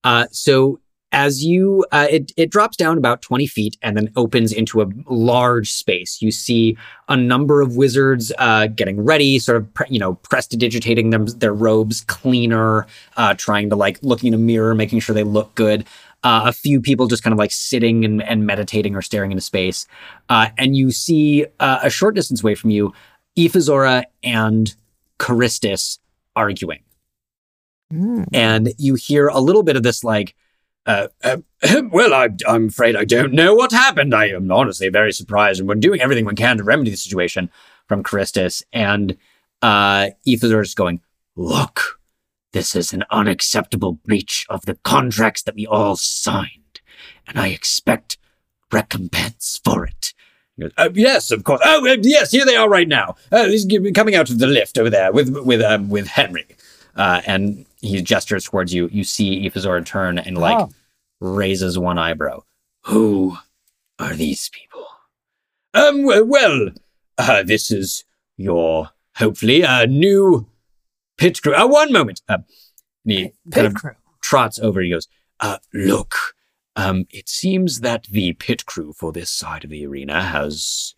Uh, so as you, uh, it it drops down about twenty feet and then opens into a large space. You see a number of wizards uh, getting ready, sort of pre- you know prestidigitating them their robes cleaner, uh, trying to like looking in a mirror, making sure they look good. Uh, a few people just kind of like sitting and, and meditating or staring into space. Uh, and you see a short distance away from you, Ifazora and Charistus arguing. And you hear a little bit of this like uh, uh, well I, i'm afraid i don't know what happened. I am honestly very surprised and we're doing everything we can to remedy the situation from christus. And uh Ethazor is going look this is an unacceptable breach of the contracts that we all signed and i expect recompense for it goes, "Uh, yes, of course. Oh, uh, yes, here they are right now. Uh, he's coming out of the lift over there with with um, with Henry, uh, and he gestures towards you. You see Ephazor turn and like Oh. raises one eyebrow. Who are these people? Um. Well, uh, this is your hopefully uh, new pit crew. Uh, one moment. Uh, he kind of Pit crew. trots over. He goes, uh, "Look, um, it seems that the pit crew for this side of the arena has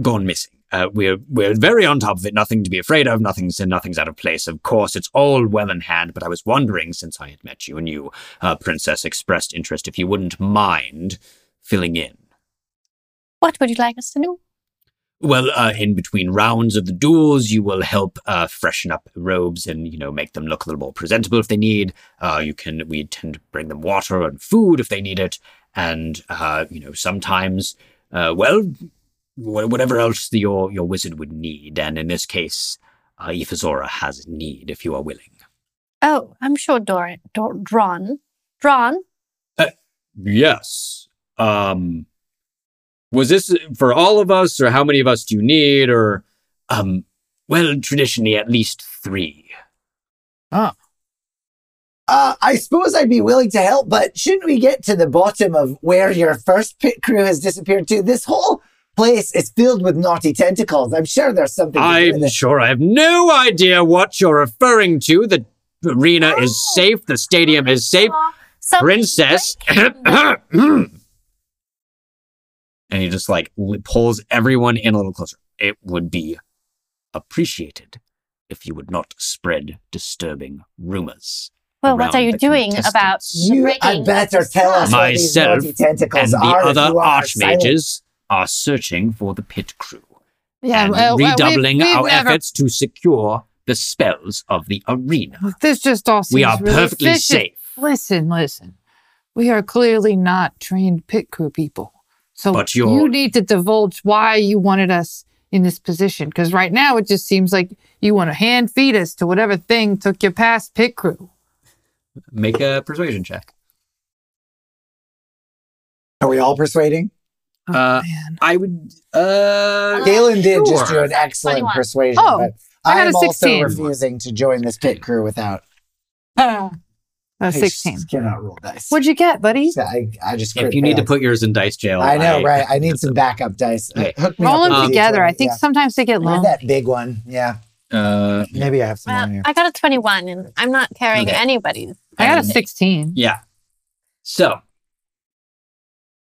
gone missing. Uh, we're we're very on top of it. Nothing to be afraid of. Nothing's nothing's out of place. Of course, it's all well in hand. But I was wondering, since I had met you and you, uh, Princess, expressed interest, if you wouldn't mind filling in." What would you like us to do? Well, uh, in between rounds of the duels, you will help uh, freshen up robes and you know make them look a little more presentable if they need. Uh, you can we tend to bring them water and food if they need it, and uh, you know sometimes, uh, well, wh- whatever else the, your your wizard would need. And in this case, uh, Ifazora has need if you are willing. Oh, I'm sure Dor- Dor- Dron. Dron? Yes. Um was this for all of us or how many of us do you need or um well traditionally at least 3. Uh, I suppose I'd be willing to help, but shouldn't we get to the bottom of where your first pit crew has disappeared to? This whole place is filled with naughty tentacles. I'm sure there's something to do with I'm it. sure I have no idea what you're referring to. The arena is safe, the stadium is safe. Somebody's Princess. breaking and he just like li- pulls everyone in a little closer. It would be appreciated if you would not spread disturbing rumors. Well, what are you doing about contestants. the You breaking had of better tell us sky? what these Myself tentacles and the are. other you are silent. archmages are searching for the pit crew Yeah, and well, well, redoubling we've- we've our never- efforts to secure the spells of the arena. This just all seems We are really perfectly fishy. safe. Listen, listen. We are clearly not trained pit crew people. So But you're- you need to divulge why you wanted us in this position. Because right now it just seems like you want to hand feed us to whatever thing took you past pit crew. Make a persuasion check. Are we all persuading? Uh, Man. I would. Uh, Galen did just do an excellent 21. persuasion, Oh, but I got I'm a also 16. refusing to join this pit crew without. Uh, I 16. just cannot roll dice. What'd you get, buddy? I, I just if you need to put yours in dice jail, I know, right? I need some backup dice. Okay. Hook me Roll up them with a together. D20, I think yeah. sometimes they get Where's long. that big one? Yeah, Uh, maybe I have some Well, on here. I got a 21 and I'm not carrying Okay. anybody's. I got a 16. Yeah. So,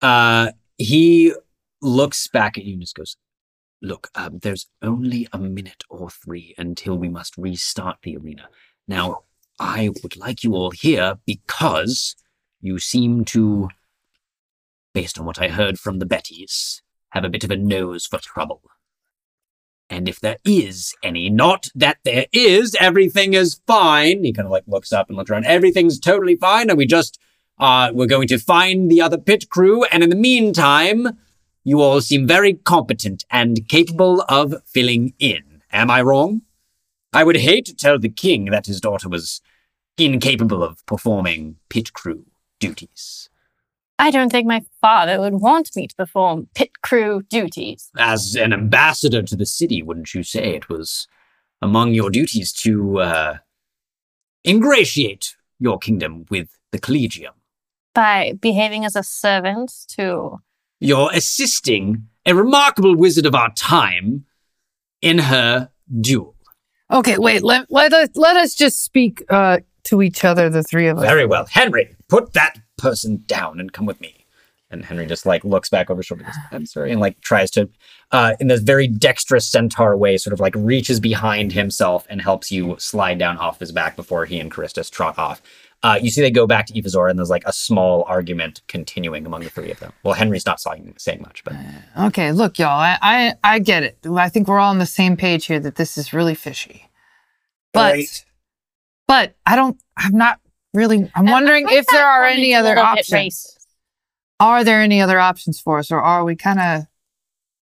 uh, he looks back at you and just goes, "Look, um, there's only a minute or three until we must restart the arena. Now, I would like you all here because you seem to, based on what I heard from the Bettys, have a bit of a nose for trouble." And if there is any, not that there is, everything is fine. He kind of like looks up and looks around. Everything's totally fine. And we just, uh, we're going to find the other pit crew. And in the meantime, you all seem very competent and capable of filling in. Am I wrong? I would hate to tell the king that his daughter was incapable of performing pit crew duties. I don't think my father would want me to perform pit crew duties. As an ambassador to the city, wouldn't you say it was among your duties to uh, ingratiate your kingdom with the collegium? By behaving as a servant to. You're assisting a remarkable wizard of our time in her duel. Okay, wait. Let let us let us just speak uh, to each other, the three of us. Very well. Henry, put that person down and come with me. And Henry just like looks back over his shoulder, goes, I'm sorry, and like tries to, uh, in this very dexterous centaur way, sort of like reaches behind himself and helps you slide down off his back before he and Charistus trot off. Uh, you see they go back to Evazor and there's like a small argument continuing among the three of them. Well, Henry's not saying, saying much, but Okay, look, y'all. I, I I get it. I think we're all on the same page here that this is really fishy. But Right. But I don't. I'm not really. I'm wondering if there are any other options. Are there any other options for us, or are we kind of?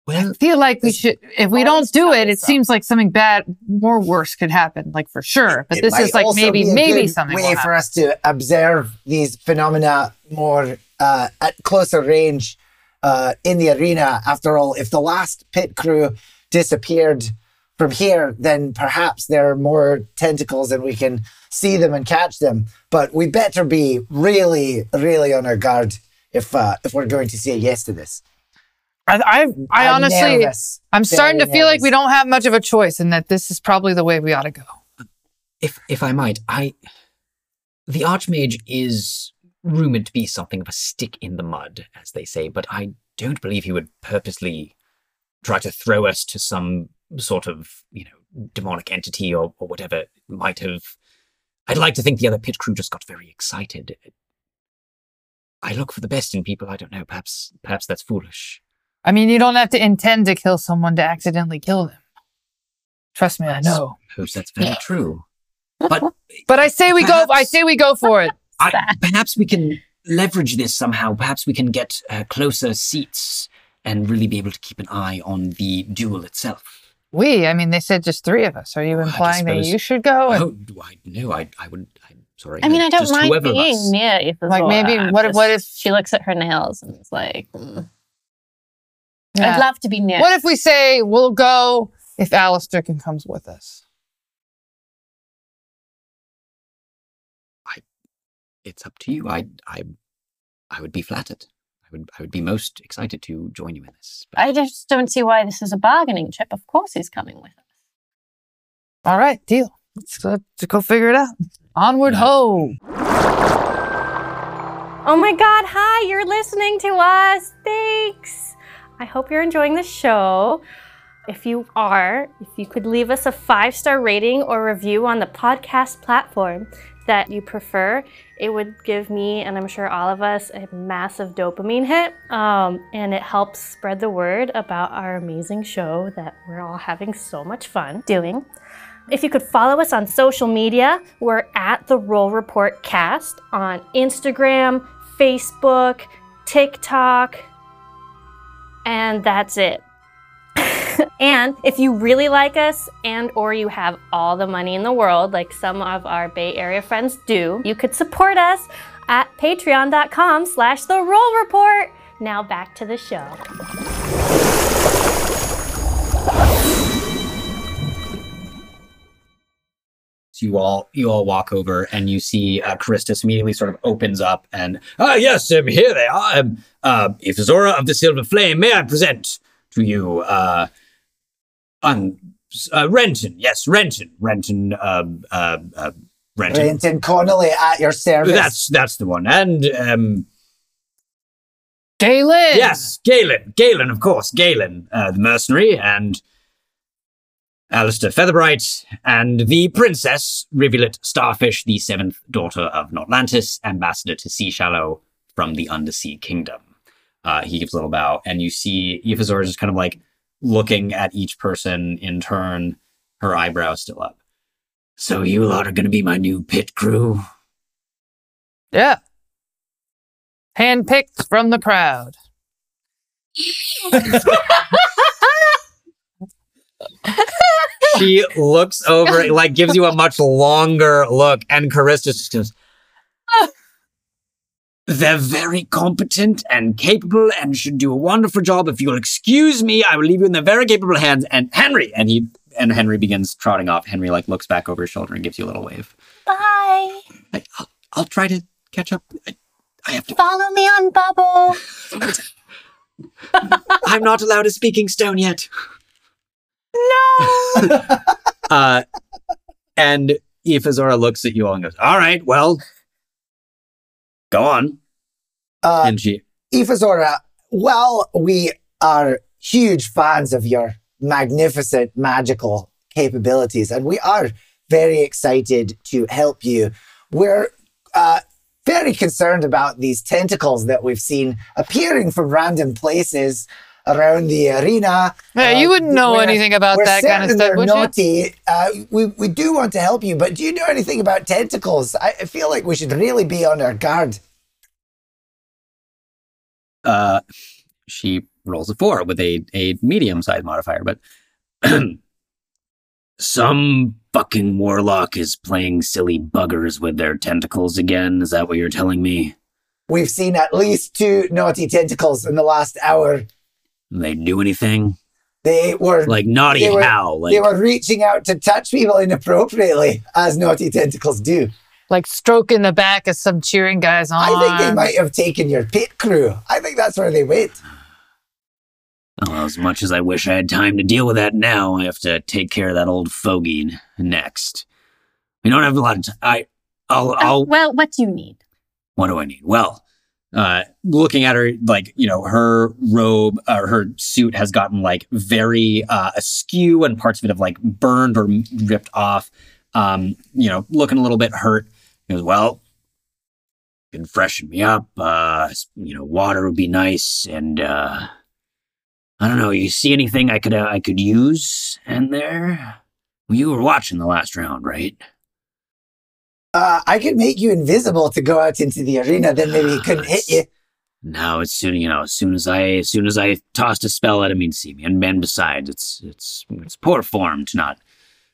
well, I feel like we should. If we don't do it, it troublesome. seems like something bad, more worse could happen. Like for sure. But It this is like maybe maybe something. way for us to observe these phenomena more uh, at closer range uh, in the arena. After all, if the last pit crew disappeared from here, then perhaps there are more tentacles and we can see them and catch them. But we better be really, really on our guard if uh, if we're going to say yes to this. I I, I I'm honestly, nervous. I'm starting to Very feel like we don't have much of a choice, and that this is probably the way we ought to go. if if I might, I the Archmage is rumored to be something of a stick in the mud, as they say, but I don't believe he would purposely try to throw us to some sort of, you know, demonic entity or, or whatever might have. I'd like to think the other pit crew just got very excited. I look for the best in people. I don't know. Perhaps, perhaps that's foolish. I mean, you don't have to intend to kill someone to accidentally kill them. Trust me, I know. I Suppose that's very true. But But I say we go. I say we go for it. I, perhaps we can leverage this somehow. Perhaps we can get uh, closer seats and really be able to keep an eye on the duel itself. We. I mean, they said just three of us. Are you Oh, I implying that you should go? And- Oh, I no, I, I would. I'm sorry. I mean, no, I don't just mind being near Ifazora. Like, maybe- I'm what if- what if- she looks at her nails and is like, mm, Yeah. "I'd love to be near." What if we say we'll go if Alistair can comes with us? It's up to you. I, I, I would be flattered. I would, I would be most excited to join you in this. But I just don't see why this is a bargaining chip. Of course, he's coming with us. All right, deal. Let's go, let's go figure it out. Onward, Yeah. ho! Oh my God, hi, you're listening to us. Thanks. I hope you're enjoying the show. If you are, if you could leave us a five star rating or review on the podcast platform that you prefer, it would give me, and I'm sure all of us, a massive dopamine hit. Um, and it helps spread the word about our amazing show that we're all having so much fun doing. If you could follow us on social media, we're at the Roll Report Cast on Instagram, Facebook, TikTok, and that's it. and if you really like us and or you have all the money in the world like some of our Bay Area friends do, you could support us at patreon.com slash the roll report. Now back to the show. You all you all walk over and you see uh, Christus immediately sort of opens up and ah yes um, here they are um, uh, Ifazora of the Silver Flame may I present to you uh, um, uh Renton yes Renton Renton um, uh, uh, Renton Renton Connolly at your service. that's that's the one and um, Galen! yes Galen Galen of course Galen uh, the mercenary and Alistair Featherbright, and the Princess Rivulet Starfish, the seventh daughter of Notlantis, ambassador to Sea Shallow from the Undersea Kingdom. Uh, he gives a little bow, and you see Ifazora just kind of like looking at each person in turn, her eyebrows still up. So you lot are going to be my new pit crew? Yeah. Handpicked from the crowd. she looks over, like gives you a much longer look, and Carissa just goes, they're very competent and capable and should do a wonderful job. If you'll excuse me, I will leave you in their very capable hands. And Henry, and he and Henry begins trotting off. Henry like looks back over his shoulder and gives you a little wave. Bye. I, I'll, I'll try to catch up. I, I have to. Follow me on Bubble. I'm not allowed a speaking stone yet. No. Uh, and Ifazora looks at you all and goes, "All right, well, go on." Uh, and she, Ifazora, well, we are huge fans of your magnificent magical capabilities, and we are very excited to help you. We're uh, very concerned about these tentacles that we've seen appearing from random places around the arena. Yeah, Uh, you wouldn't know we're- anything about we're that kind of certain stuff, they're would you? naughty. Uh, we, we do want to help you, but do you know anything about tentacles? I, I feel like we should really be on our guard. uh, she rolls a four with a a medium sized modifier, but some fucking warlock is playing silly buggers with their tentacles again. Is that what you're telling me? We've seen at least two naughty tentacles in the last hour. They do anything They were like naughty They were- how? Like they were reaching out to touch people inappropriately, as naughty tentacles do. Like stroking the back of some cheering guys on. I think they might have taken your pit crew. I think that's where they went. Well, as much as I wish I had time to deal with that now, I have to take care of that old fogey next. We don't have a lot of time. I, I'll, Uh, I'll. well, what do you need? What do I need? Well, uh, looking at her, like you know, her robe or her suit has gotten like very uh, askew, and parts of it have like burned or ripped off. Um, you know, looking a little bit hurt. He goes, "Well, can freshen me up. Uh, you know, water would be nice, and uh, I don't know. You see anything I could uh, I could use in there? You were watching the last round, right? Uh, I could make you invisible to go out into the arena, then maybe he couldn't hit you. No, as soon you know, as soon as I, as soon as I tossed a spell at him, he'd see me. And then besides, it's it's it's poor form to not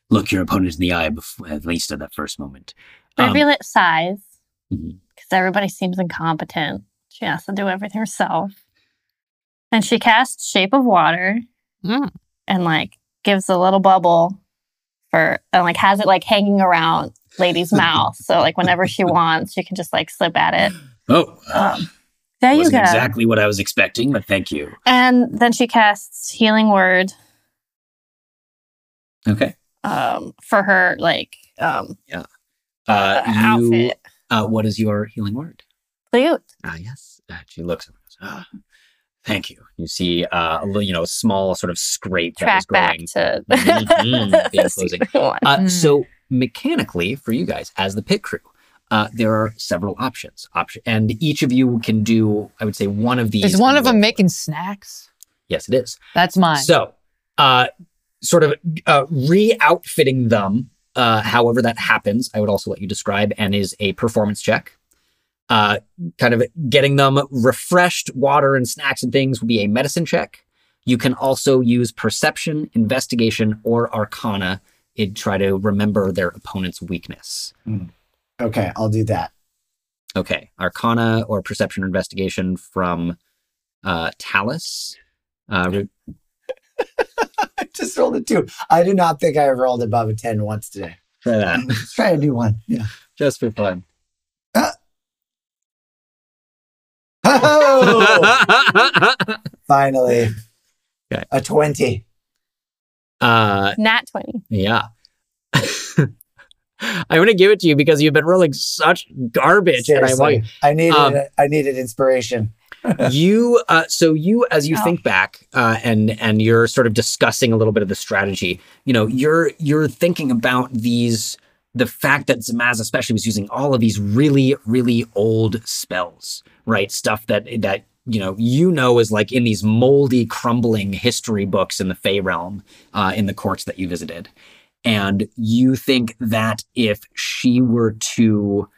look your opponent in the eye, before, at least at that first moment. Um, Rivulet sighs Mhm. because everybody seems incompetent. She has to do everything herself. And she casts Shape of Water Mm. and like gives a little bubble for and like has it like hanging around Lady's mouth. So like whenever she wants, she can just like slip at it. oh, uh, Um, there you wasn't go. exactly what I was expecting, but thank you. And then she casts Healing Word Okay. um, for her like um, Uh, you, outfit. uh, what is your healing word? Flute. Ah, yes. Uh, she looks and goes, ah, thank you. You see, uh, a little, you know, a small sort of scrape that was Track back growing. to Mhm, the the enclosing. Uh. So mechanically, for you guys as the pit crew, uh, there are several options. Option, and each of you can do, I would say, one of these. Is one of them making snacks? Yes, it is. That's mine. So, uh, sort of uh, re-outfitting them. Uh, however that happens, I would also let you describe, and is a performance check. Uh, kind of getting them refreshed, water and snacks and things would be a medicine check. You can also use perception, investigation, or arcana to try to remember their opponent's weakness. Okay, I'll do that. Okay, arcana or perception or investigation from uh, Talus. Uh, I just rolled a two. I do not think I rolled above a 10 once today. try that Let's try a new one. Yeah. just for fun. Oh, finally. Okay. A 20. Uh, Nat 20. Yeah. I'm going to give it to you because you've been rolling such garbage. And I want I needed Um, I needed inspiration. you uh, so you as you Oh. think back uh, and and you're sort of discussing a little bit of the strategy you know you're you're thinking about these the fact that Zamaz especially was using all of these really really old spells right stuff that that you know you know is like in these moldy crumbling history books in the Fey realm uh, in the courts that you visited and you think that if she were to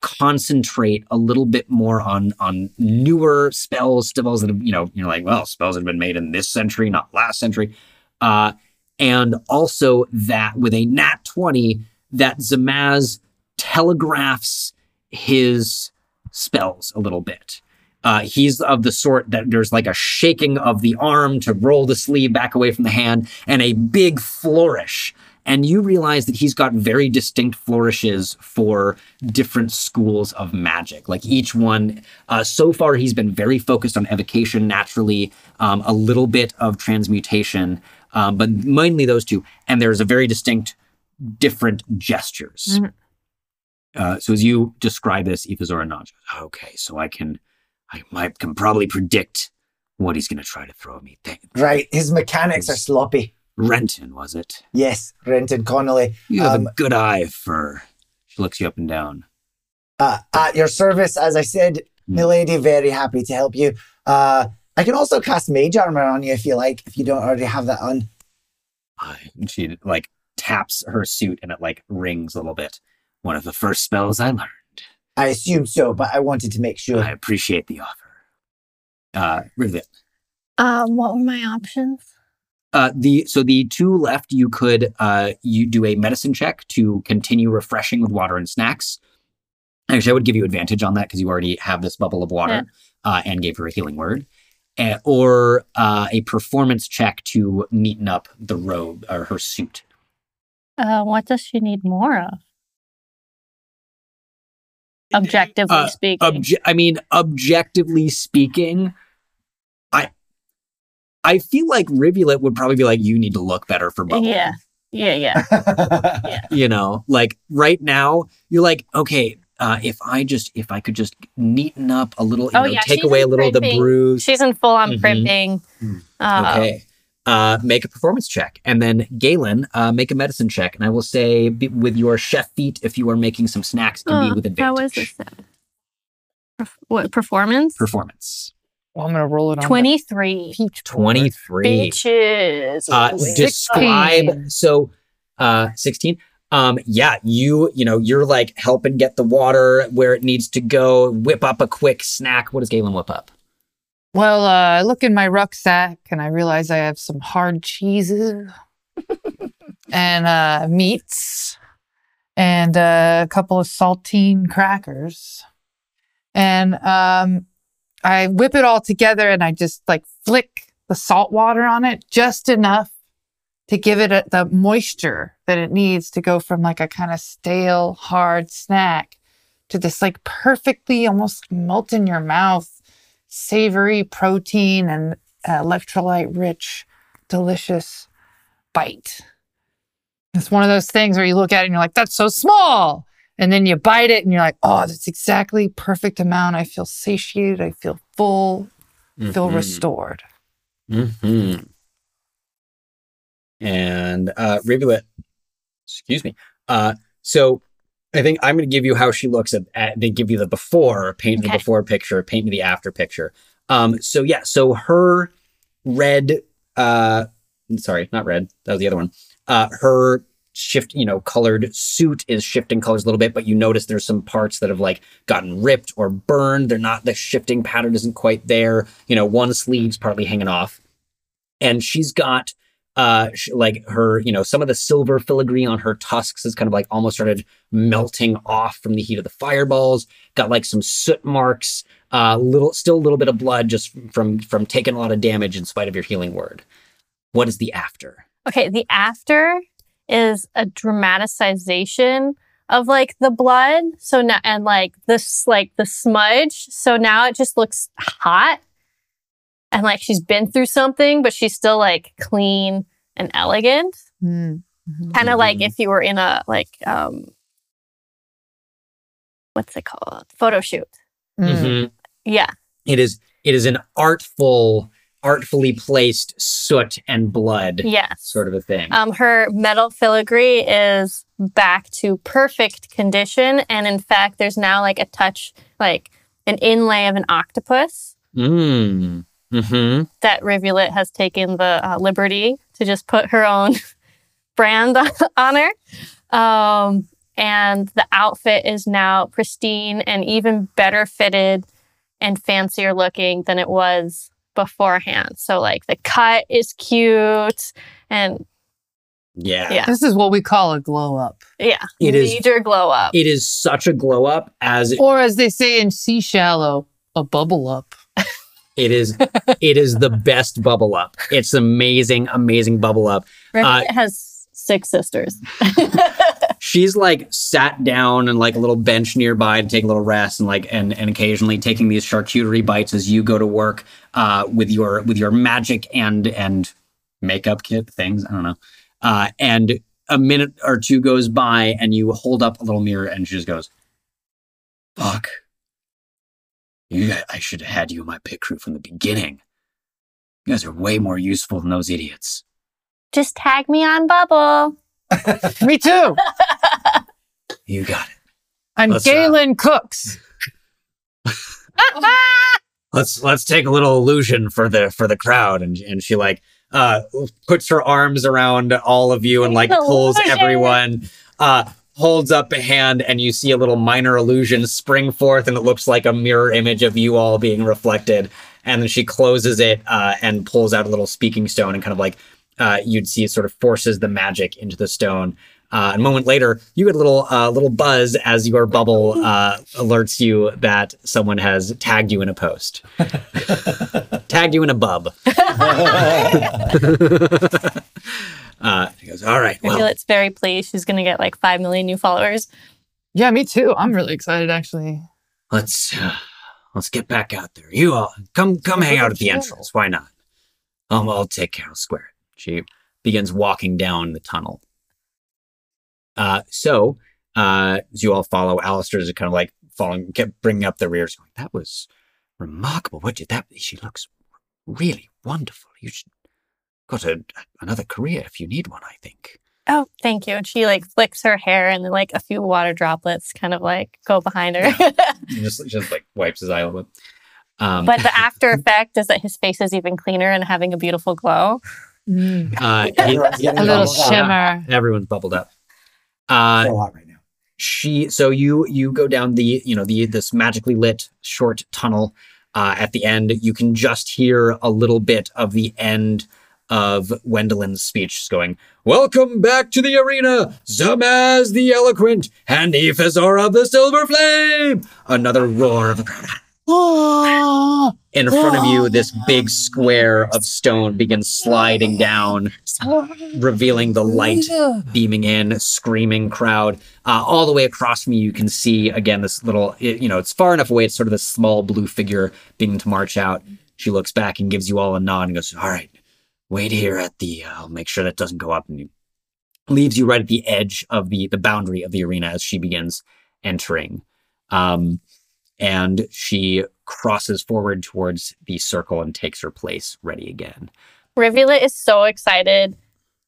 concentrate a little bit more on on newer spells, spells that have, you know, you're like, well, spells that have been made in this century, not last century. Uh, and also that with a nat 20, that Zamaz telegraphs his spells a little bit. Uh, he's of the sort that there's like a shaking of the arm to roll the sleeve back away from the hand and a big flourish. And you realize that he's got very distinct flourishes for different schools of magic. Like each one, uh, so far, he's been very focused on evocation naturally, um, a little bit of transmutation, um, but mainly those two. And there's a very distinct, different gestures. Mhm. Uh, so as you describe this, Ifazora nods. Okay, so I can, I might can probably predict what he's going to try to throw at me. Thank- Right. His mechanics are sloppy. Renton, was it? Yes, Renton Connolly. You have Um, a good eye for. She looks you up and down. Uh, at your service, as I said, Hmm. milady, very happy to help you. Uh, I can also cast mage armor on you if you like, if you don't already have that on. And She like taps her suit and it like rings a little bit. One of the first spells I learned. I assume so, but I wanted to make sure. I appreciate the offer. Uh, Rivet. Um, what were my options? Uh, the so the two left, you could uh, you do a medicine check to continue refreshing with water and snacks. Actually, I would give you advantage on that because you already have this bubble of water uh, and gave her a healing word, Uh, or uh, a performance check to neaten up the robe or her suit. Uh, what does she need more of? Objectively Uh, speaking. Obje- I mean, objectively speaking, I I feel like Rivulet would probably be like, you need to look better for bubble. yeah. Yeah, yeah. you know like right now you're like okay uh, if i just if i could just neaten up a little you Oh, know, yeah, take she's away a in little of the crimping. bruise She's in full on Mhm. crimping. Mm. Uh, okay uh, make a performance check and then galen uh, make a medicine check and i will say be, with your chef feet if you are making some snacks can be oh, with advantage is this? Perf- what performance? performance Well, I'm gonna roll it on the 23. peach board. 23 Beaches. uh, describe so uh 16 um yeah you you know you're like helping get the water where it needs to go whip up a quick snack what does galen whip up Well, uh, I look in my rucksack and I realize I have some hard cheeses and uh, meats and uh, a couple of saltine crackers. And um, I whip it all together and I just like flick the salt water on it just enough to give it a, the moisture that it needs to go from like a kind of stale, hard snack to this like perfectly almost melt in your mouth savory protein and electrolyte rich, delicious bite. It's one of those things where you look at it and you're like, that's so small. And then you bite it and you're like, oh, that's exactly perfect amount. I feel satiated. I feel full, feel Mhm. restored. Mhm. and uh rivulet excuse me uh so i think i'm going to give you how she looks at, at they give you the before paint Okay. the before picture paint me the after picture. Um so yeah so her red uh sorry not red that was the other one. Uh her shift you know colored suit is shifting colors a little bit but you notice there's some parts that have like gotten ripped or burned. They're not the shifting pattern isn't quite there. You know one sleeve's partly hanging off. And she's got uh like her you know some of the silver filigree on her tusks has kind of like almost started melting off from the heat of the fireballs got like some soot marks uh little still a little bit of blood just from from taking a lot of damage in spite of your healing word what is the after Okay, the after is a dramatization of like the blood. So now and like this like the smudge. So now it just looks hot. And like she's been through something, but she's still like clean and elegant. Mm. Kind of like Mhm. if you were in a like um what's it called? Photo shoot. Mm. Yeah. it is it is an artful artfully placed soot and blood Yes. sort of a thing Um, her metal filigree is back to perfect condition, and in fact, there's now like a touch, like an inlay of an octopus mm. Hmm that Rivulet has taken the uh, liberty to just put her own brand on her. Um, and the outfit is now pristine and even better fitted and fancier looking than it was beforehand. So, like, the cut is cute and Yeah. Yeah. This is what we call a glow up. Yeah. It is- Major glow up. It is such a glow up as it, Or as they say in Sea Shallow, a bubble up. It is it is the best bubble up. It's amazing, amazing bubble up. Rivulet has six sisters. she's like sat down and like a little bench nearby to take a little rest and like and and occasionally taking these charcuterie bites as you go to work uh with your with your magic and and makeup kit things i don't know uh and a minute or two goes by and you hold up a little mirror and she just goes fuck you guys, i should have had you in my pit crew from the beginning you guys are way more useful than those idiots Just tag me on Bubble. Me too. you got it I'm Let's, uh, Galen Cooks. let's let's take a little illusion for the for the crowd and and she like uh puts her arms around all of you and like pulls Illusion. everyone uh holds up a hand and you see a little minor illusion spring forth and it looks like a mirror image of you all being reflected. And then she closes it uh and pulls out a little speaking stone and kind of like uh you'd see it sort of forces the magic into the stone. Uh, a moment later, you get a little uh, little buzz as your bubble uh, alerts you that someone has tagged you in a post, tagged you in a bub. uh, he goes, "All right, well, Rivulet's very pleased. She's going to get like 5 million new followers. Yeah, me too. I'm really excited actually. let's uh, let's get back out there. You all come come hang out at the Sure. entrance. Why not? Um, I'll take care. I'll square it." She begins walking down the tunnel. Uh, so uh, as you all follow, Alistair's kind of like following, kept bringing up the rears, going, "That was remarkable. What did that? She looks really wonderful. You should got a, another career if you need one. I think." Oh, thank you. And she like flicks her hair and then like a few water droplets kind of like go behind her. He just just like wipes his eye a little bit. Um, but the after effect is that his face is even cleaner and having a beautiful glow. Mm. uh, he- A little bubbled up. shimmer. everyone's bubbled up. Uh, So hot right now. she so you you go down the you know the this magically lit short tunnel uh, at the end you can just hear a little bit of the end of Wendelin's speech going welcome back to the arena Zamaz the eloquent and Ifazora of the silver flame another roar of the crowd in front of you this big square of stone begins sliding down revealing the light beaming in, screaming crowd. Uh, all the way across from you, you can see again this little, you know, it's far enough away. It's sort of this small blue figure beginning to march out. She looks back and gives you all a nod and goes, "All right, wait here at the. Uh, I'll make sure that doesn't go up." And you leaves you right at the edge of the the boundary of the arena as she begins entering. Um, and she crosses forward towards the circle and takes her place, ready again. Rivulet is so excited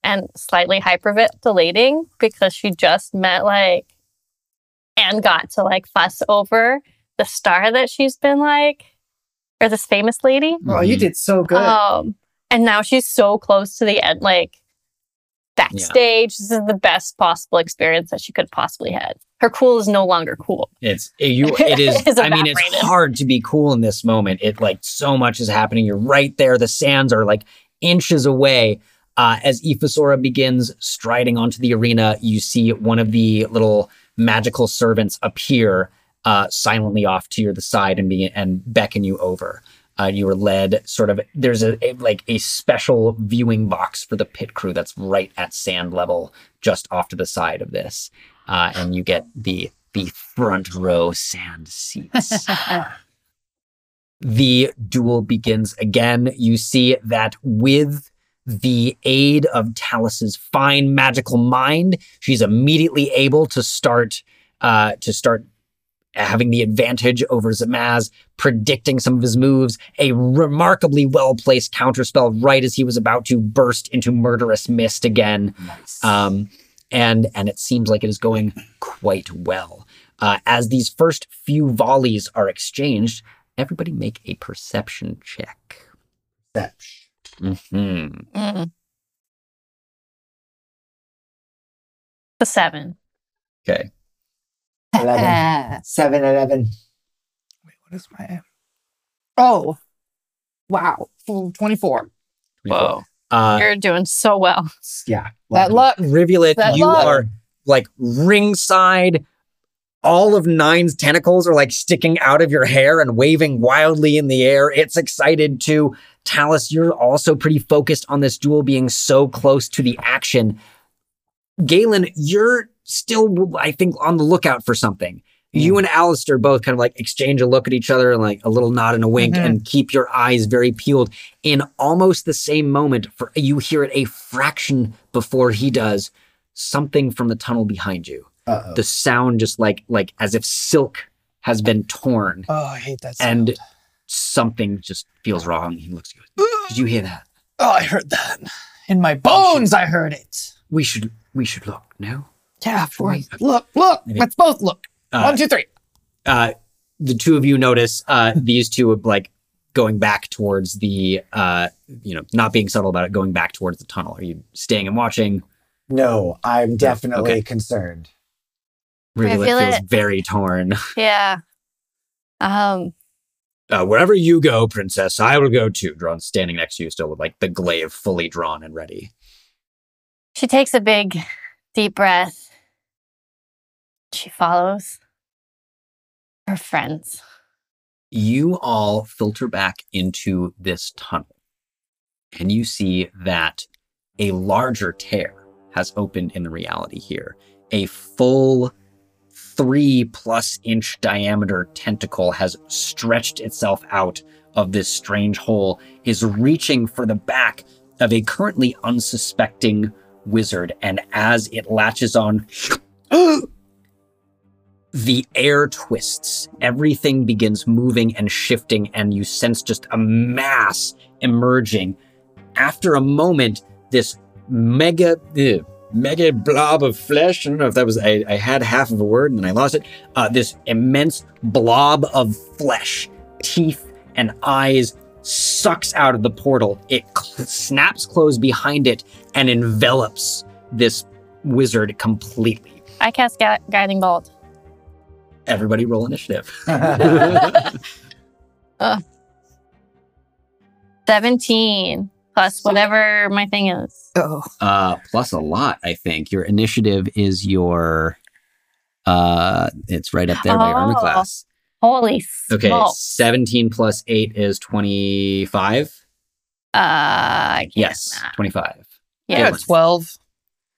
and slightly hyperventilating because she just met like and got to like fuss over the star that she's been like or this famous lady. Oh, you did so good. Um, and now she's so close to the end, like backstage. This is the best possible experience that she could possibly had. Her cool is no longer cool. It's it, you. It is. It's I mean, it's hard to be cool in this moment. It like so much is happening. You're right there. The sands are like inches away. Uh, as Ifazora begins striding onto the arena, you see one of the little magical servants appear uh, silently off to your the side and be and beckon you over. Uh, you are led sort of. There's a, a like a special viewing box for the pit crew that's right at sand level, just off to the side of this, uh, and you get the the front row sand seats. the duel begins again. You see that with the aid of Talus's fine magical mind, she's immediately able to start uh, to start having the advantage over Zamaz, predicting some of his moves, a remarkably well placed counterspell right as he was about to burst into murderous mist again. Nice. Um, and and it seems like it is going quite well. Uh, as these first few volleys are exchanged, everybody make a perception check. Perception. Mhm. Mm. The seven. Okay. 11. 7 11. Wait, what is my. Oh, wow. Full 24. Whoa. Uh, You're doing so well. Yeah. That luck. Rivulet, That you luck. are like ringside. All of Nine's tentacles are like sticking out of your hair and waving wildly in the air. It's excited too. Talus, you're also pretty focused on this duel being so close to the action. Galen, you're still, I think, on the lookout for something. You and Alistair both kind of like exchange a look at each other and like a little nod and a wink Mhm. and keep your eyes very peeled. In almost the same moment, for you hear it a fraction before he does, something from the tunnel behind you. Uh-oh. The sound just like like as if silk has been torn Oh, I hate that sound. and something just feels wrong. He looks at you. Did you hear that? oh, I heard that. In my bones, I heard it. We should we should look, no? Yeah, of course. Look, look. Maybe- Let's both look. Uh, One, two, three. uh, the two of you notice uh, these two are like going back towards the, uh, you know, not being subtle about it, going back towards the tunnel. Are you staying and watching? No, I'm definitely Okay. concerned. Rivulet feel feels it. very torn. Yeah. Um, Uh, wherever you go, princess, I will go too. Drawn standing next to you, still with like the glaive fully drawn and ready. she takes a big, deep breath. She follows her friends. you all filter back into this tunnel and you see that a larger tear has opened in the reality here. A full three plus inch diameter tentacle has stretched itself out of this strange hole, is reaching for the back of a currently unsuspecting wizard. And as it latches on, the air twists. Everything begins moving and shifting, and you sense just a mass emerging. After a moment, this mega, ugh, mega blob of flesh. I don't know if that was, I, I had half of a word and then I lost it. Uh, this immense blob of flesh, teeth, and eyes sucks out of the portal. It cl- snaps closed behind it and envelops this wizard completely. I cast Gu- Guiding Bolt. Everybody roll initiative. 17 plus whatever my thing is. Oh. Uh, plus a lot, I think. Your initiative is your. Uh, it's right up there by your armor Oh. class. Holy smokes. Okay, seventeen plus eight is twenty-five. Uh, I can't Yes, math. twenty-five. Yeah. got 12.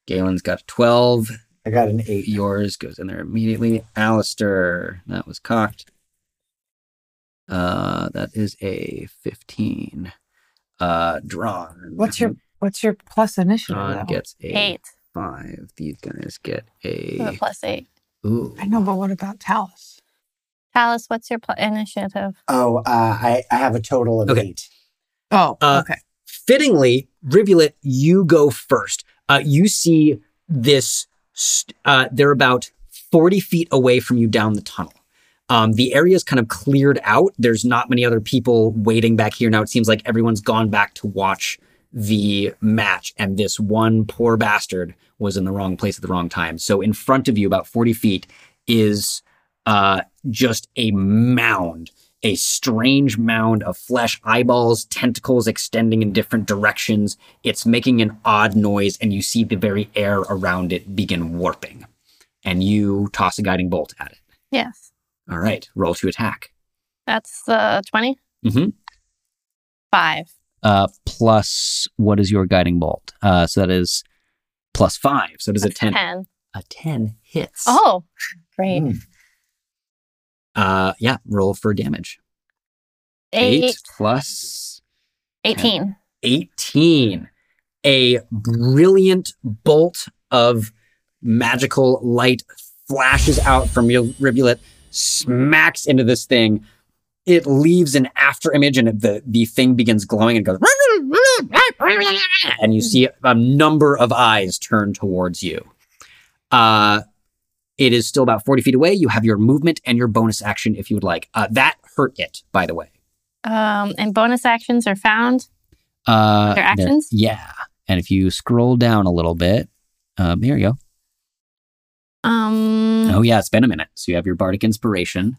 Galen's got twelve. I got an eight. Yours goes in there immediately. Alistair, that was cocked. Uh, that is a fifteen. Uh, drawn. What's your what's your plus initiative? Drawn though? gets a Eight. five. These guys get So a plus eight. ooh. I know, but what about Talus? Talus, what's your pl- initiative? Oh, uh, I, I have a total of Okay. eight. Oh, Uh, okay. fittingly, Rivulet, you go first. Uh, you see this, st- uh, they're about 40 feet away from you down the tunnel. Um, the area is kind of cleared out. There's not many other people waiting back here now. It seems like everyone's gone back to watch the match, and this one poor bastard was in the wrong place at the wrong time. So, in front of you, about 40 feet, is uh, just a mound a strange mound of flesh, eyeballs, tentacles extending in different directions. It's making an odd noise, and you see the very air around it begin warping. And you toss a guiding bolt at it. Yes. All right, roll to attack. That's uh, 20? Mm-hmm. Five. Uh, plus, what is your guiding bolt? Uh, so that is plus five. So it is a 10. 10. A 10 hits. Oh, great. Mm. Uh, yeah, roll for damage. Eight. plus 18. 18. A brilliant bolt of magical light flashes out from your rivulet, smacks into this thing. It leaves an after image and the, the thing begins glowing and goes, and you see a number of eyes turn towards you. Uh, it is still about 40 feet away. You have your movement and your bonus action if you would like. Uh, that hurt it, by the way. Um, and bonus actions are found. Uh, Their actions? yeah. And if you scroll down a little bit, um, here you go. Um, Oh, yeah, it's been a minute. So you have your bardic inspiration.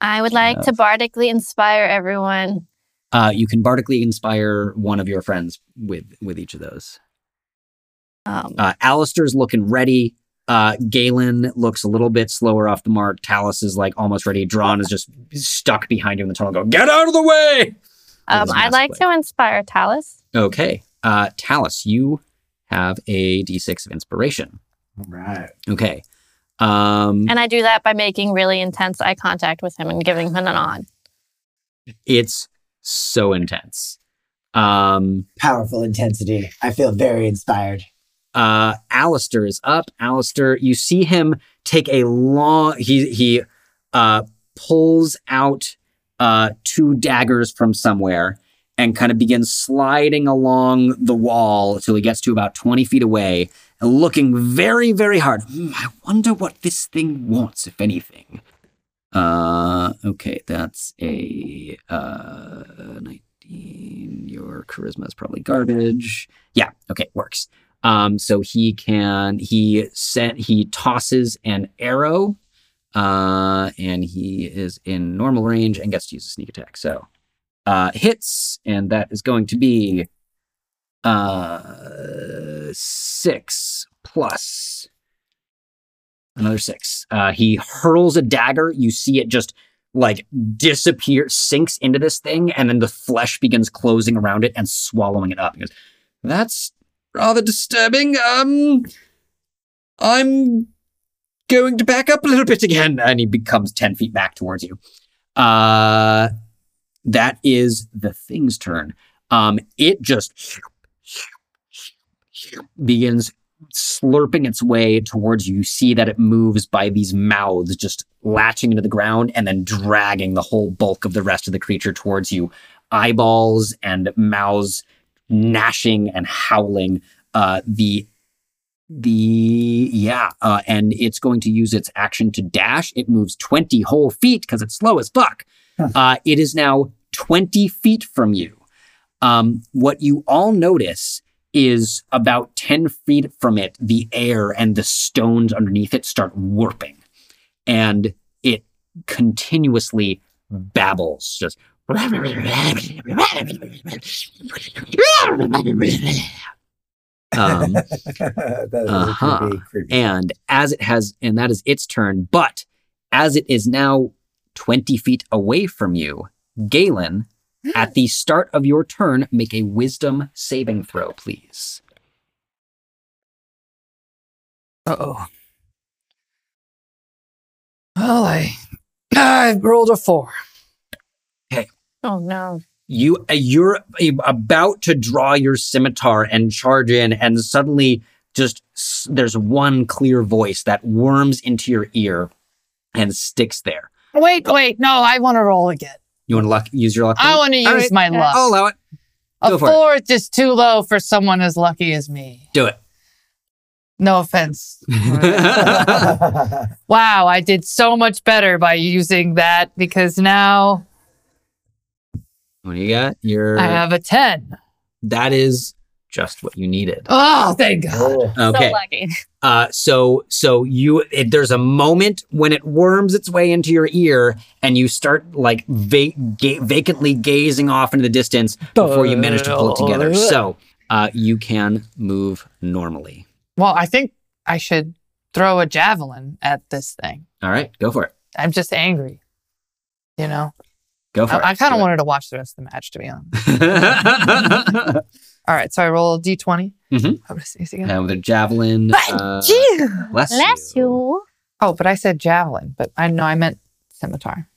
I would like to bardically inspire everyone Uh, you can bardically inspire one of your friends with with each of those. Um, Uh, Alistair's looking ready. Uh, Galen looks a little bit slower off the mark. Talus is like almost ready. Drawn is just stuck behind you in the tunnel. Go get out of the way. um, I'd like massively. to inspire Talus. Okay, uh, Talus, you have a d6 of inspiration. Right. Okay. Um, And I do that by making really intense eye contact with him and giving him a nod. it's so intense. Um, Powerful intensity. I feel very inspired. Uh, Alistair is up. Alistair, you see him take a long. He he uh, pulls out uh, two daggers from somewhere and kind of begins sliding along the wall until he gets to about twenty feet away, looking very very hard. Hmm, I wonder what this thing wants, if anything. Uh, okay, that's a uh, nineteen. Your charisma is probably garbage. Yeah, okay, works. Um, so he can he sent he tosses an arrow, uh, and he is in normal range and gets to use a sneak attack. So uh, hits, and that is going to be uh six plus another six. Uh, he hurls a dagger. You see it just like disappear, sinks into this thing, and then the flesh begins closing around it and swallowing it up. He goes, "That's rather disturbing. Um, I'm going to back up a little bit again. And he becomes 10 feet back towards you. Uh, that is the thing's turn. Um, it just begins slurping its way towards you. You see that it moves by these mouths, just latching into the ground and then dragging the whole bulk of the rest of the creature towards you. Eyeballs and mouths gnashing and howling. Uh, the the yeah, uh, and it's going to use its action to dash. It moves twenty whole feet because it's slow as fuck. Huh. Uh, it is now twenty feet from you. Um, what you all notice is about ten feet from it, the air and the stones underneath it start warping, and it continuously babbles, just um, Uh-huh. creepy, creepy. and as it has, and that is its turn, but as it is now 20 feet away from you, Galen, at the start of your turn, make a wisdom saving throw, please. Uh oh. Well, I I rolled a four. Oh no. You uh, you're about to draw your scimitar and charge in, and suddenly just there's one clear voice that worms into your ear and sticks there. Wait, wait, no, I want to roll again. You want to luck, use your luck? I want to use right, my luck. I'll allow it. a go for four is just too low for someone as lucky as me. Do it. No offense. wow, I did so much better by using that because now What do you got? Your I have a 10. that is just what you needed. Oh, thank God. Oh, Okay. So lucky. Uh, so so you it, there's a moment when it worms its way into your ear, and you start like va- ga- vacantly gazing off into the distance before you manage to pull it together. So uh, you can move normally. Well, I think I should throw a javelin at this thing. All right, go for it. I'm just angry. You know, Go for it. I, I kind of Do wanted to watch the rest of the match, to be honest. All right, so I roll a d20. Mhm. How does this again? and with a javelin. Uh, bless, Bless you. Oh, but I said javelin, but I know I meant scimitar.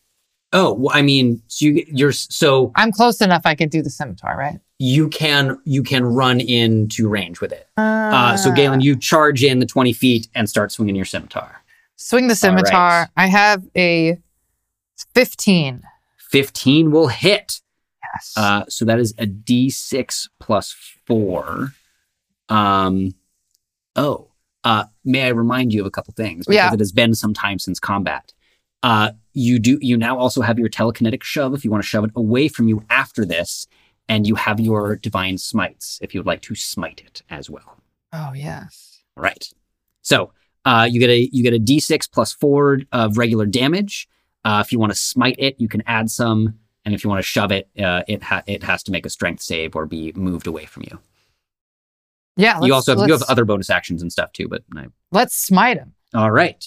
Oh, well, I mean, so you, you're so I'm close enough. I could do the scimitar, right? you can you can run into range with it. Uh, so Galen, you charge in the twenty feet and start swinging your scimitar. swing the All right. scimitar. I have a 15. Will hit. Yes. Uh, so that is a d6 plus four. Um, oh, uh, may I remind you of a couple things? Because Yeah. it has been some time since combat. Uh, you do. You now also have your telekinetic shove if you want to shove it away from you after this, and you have your divine smites if you would like to smite it as well. oh, yes. Right. So uh, you get a you get a d6 plus four of regular damage. Uh, if you want to smite it, you can add some And if you want to shove it, uh, it ha- it has to make a strength save or be moved away from you. Yeah. you let's- also have, you have other bonus actions and stuff too. But I, Let's smite him. all right.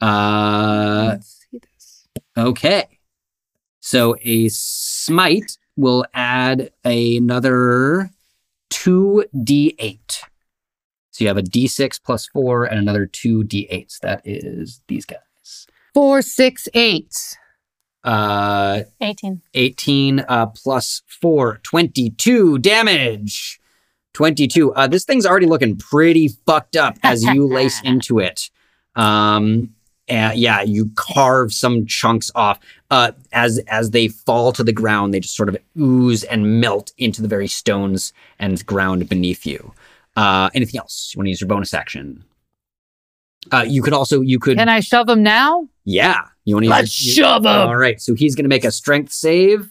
Uh, let's see this. Okay. So a smite will add another 2d8. So you have a d6 plus 4 and another 2d8s. That is these guys. Four, six, eight. Uh 18. 18 uh plus 4 22 damage. 22. Uh this thing's already looking pretty fucked up as you lace into it. Um uh, yeah, you carve some chunks off. Uh, as as they fall to the ground, they just sort of ooze and melt into the very stones and ground beneath you. Uh, anything else? You want to use your bonus action? Uh, you could also you could Can I shove him now? yeah. You want to Let's shove him. All right. So he's going to make a strength save.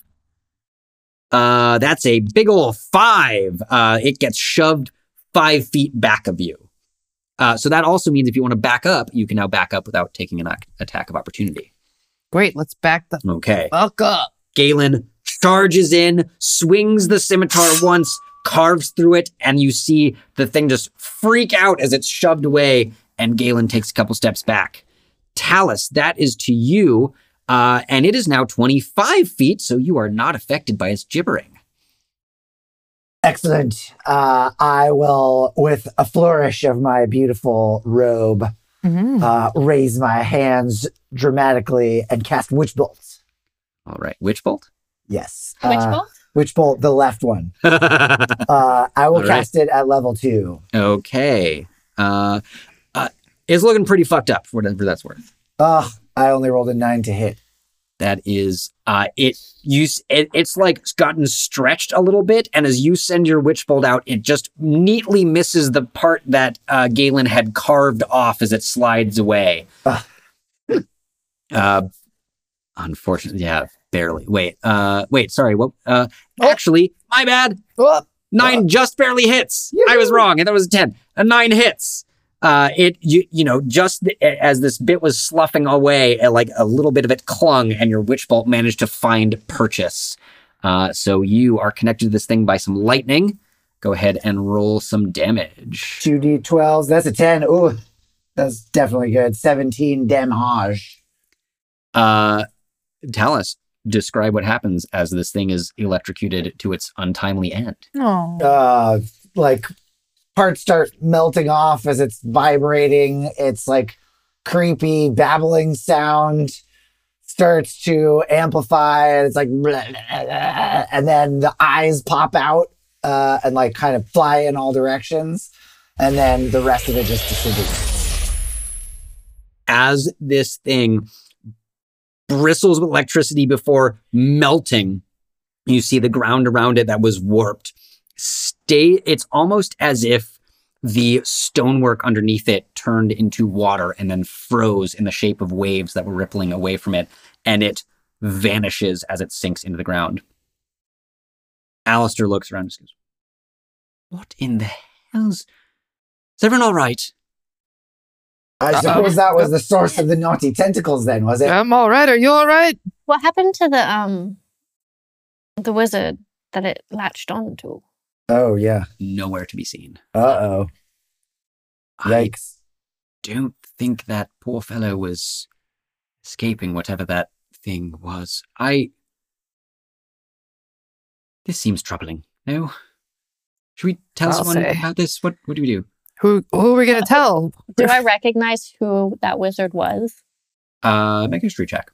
Uh, that's a big ol' five. Uh, it gets shoved five feet back of you. Uh, so that also means if you want to back up, you can now back up without taking an ac- attack of opportunity. Great. Let's back the Okay. fuck up. Galen charges in, swings the scimitar once, carves through it, and you see the thing just freak out as it's shoved away, and Galen takes a couple steps back. Talus, that is to you, uh, and it is now 25 feet, so you are not affected by its gibbering. Excellent. Uh, I will, with a flourish of my beautiful robe, Mhm. uh, raise my hands dramatically and cast Witch Bolt. All right, Witch Bolt? Yes. Which uh, bolt? Witch Bolt, the left one. Uh, I will All right. cast it at level two. okay. Uh, it's looking pretty fucked up, for whatever that's worth. Ugh, I only rolled a nine to hit. that is uh it you it, it's like gotten stretched a little bit and as you send your witch bolt out it just neatly misses the part that uh galen had carved off as it slides away. Uh unfortunately yeah barely. Wait uh wait sorry what uh Oh. actually my bad. Oh, nine just barely hits. I was wrong and that was a 10 a nine hits uh, it you you know just th- as this bit was sloughing away, like a little bit of it clung, and your witch bolt managed to find purchase. Uh, so you are connected to this thing by some lightning. Go ahead and roll some damage. Two D12s. That's a 10. Ooh, that's definitely good. 17 damage. Uh, Talus, describe what happens as this thing is electrocuted to its untimely end. Oh, uh like parts start melting off as it's vibrating it's like creepy babbling sound starts to amplify and it's like blah, blah, blah, and then the eyes pop out uh and like kind of fly in all directions and then the rest of it just disintegrates as this thing bristles with electricity before melting, you see the ground around it that was warped. Stay, it's almost as if the stonework underneath it turned into water and then froze in the shape of waves that were rippling away from it, and it vanishes as it sinks into the ground. Alistair looks around and goes, What in the hell's. Is everyone all right? i suppose that was the source of the naughty tentacles then was it I'm all right. Are you all right? What happened to the um the wizard that it latched onto? Oh yeah Nowhere to be seen. uh-oh I don't think that poor fellow was escaping whatever that thing was. I. This seems troubling. No? Should we tell I'll someone say. about this? What What do we do? Who who are we gonna tell? Do I recognize who that wizard was? Uh, make a history check.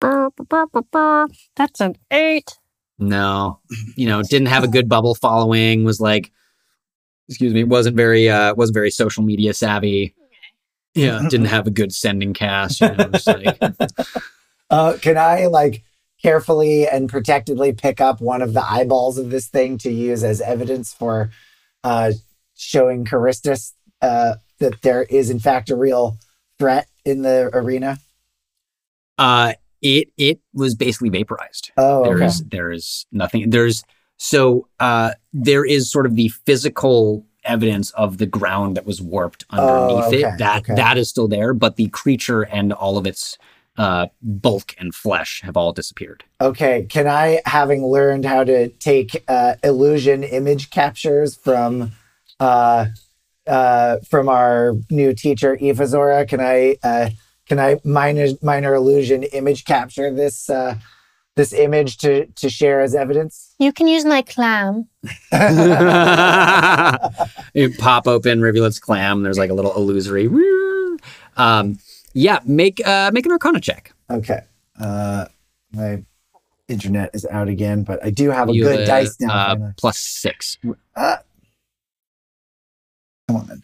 That's an eight. No, you know, didn't have a good bubble following. Was like, excuse me, wasn't very uh, wasn't very social media savvy. Yeah, didn't have a good sending cast. You know, like, Uh, can I like carefully and protectively pick up one of the eyeballs of this thing to use as evidence for uh, showing Charistus uh, that there is in fact a real threat in the arena? uh, it it was basically vaporized. Oh, okay. There's there's nothing. There's so uh there is sort of the physical evidence of the ground that was warped underneath Oh, okay, it. That okay. that is still there, but the creature and all of its uh, bulk and flesh have all disappeared. Okay, can I, having learned how to take uh, illusion image captures from uh, uh, from our new teacher Ifazora, can I uh, can I minor minor illusion image capture this uh, this image to to share as evidence? You can use my clam. you pop open Rivulet's clam. There's like a little illusory. Um, yeah, make uh, make an Arcana check. Okay, uh, my internet is out again, but I do have a You, good dice now. uh, plus six. Uh, come on.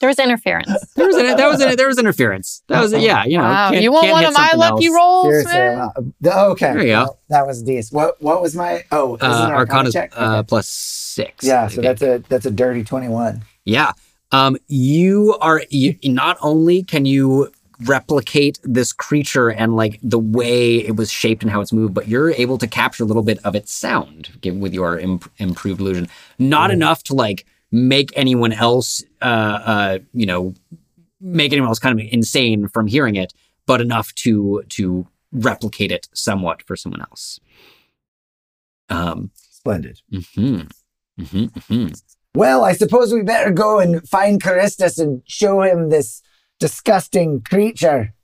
There was interference. There was an, that was an, there was interference. That was yeah. You know, wow. can't- You want can't one of my lucky else. rolls, Seriously, man? I'm uh, okay. There you go. well, that was decent. What what was my? Oh, Uh, an Arcana check. uh, Okay. plus six. yeah, so Okay. that's a that's a dirty twenty one. Yeah. Um, you are you, not only can you replicate this creature and like the way it was shaped and how it's moved, but you're able to capture a little bit of its sound given with your imp- improved illusion. Not enough to like make anyone else, uh, uh, you know, make anyone else kind of insane from hearing it, but enough to to replicate it somewhat for someone else. Um. Splendid. hmm hmm hmm Well, I suppose we better go and find Charistus and show him this disgusting creature.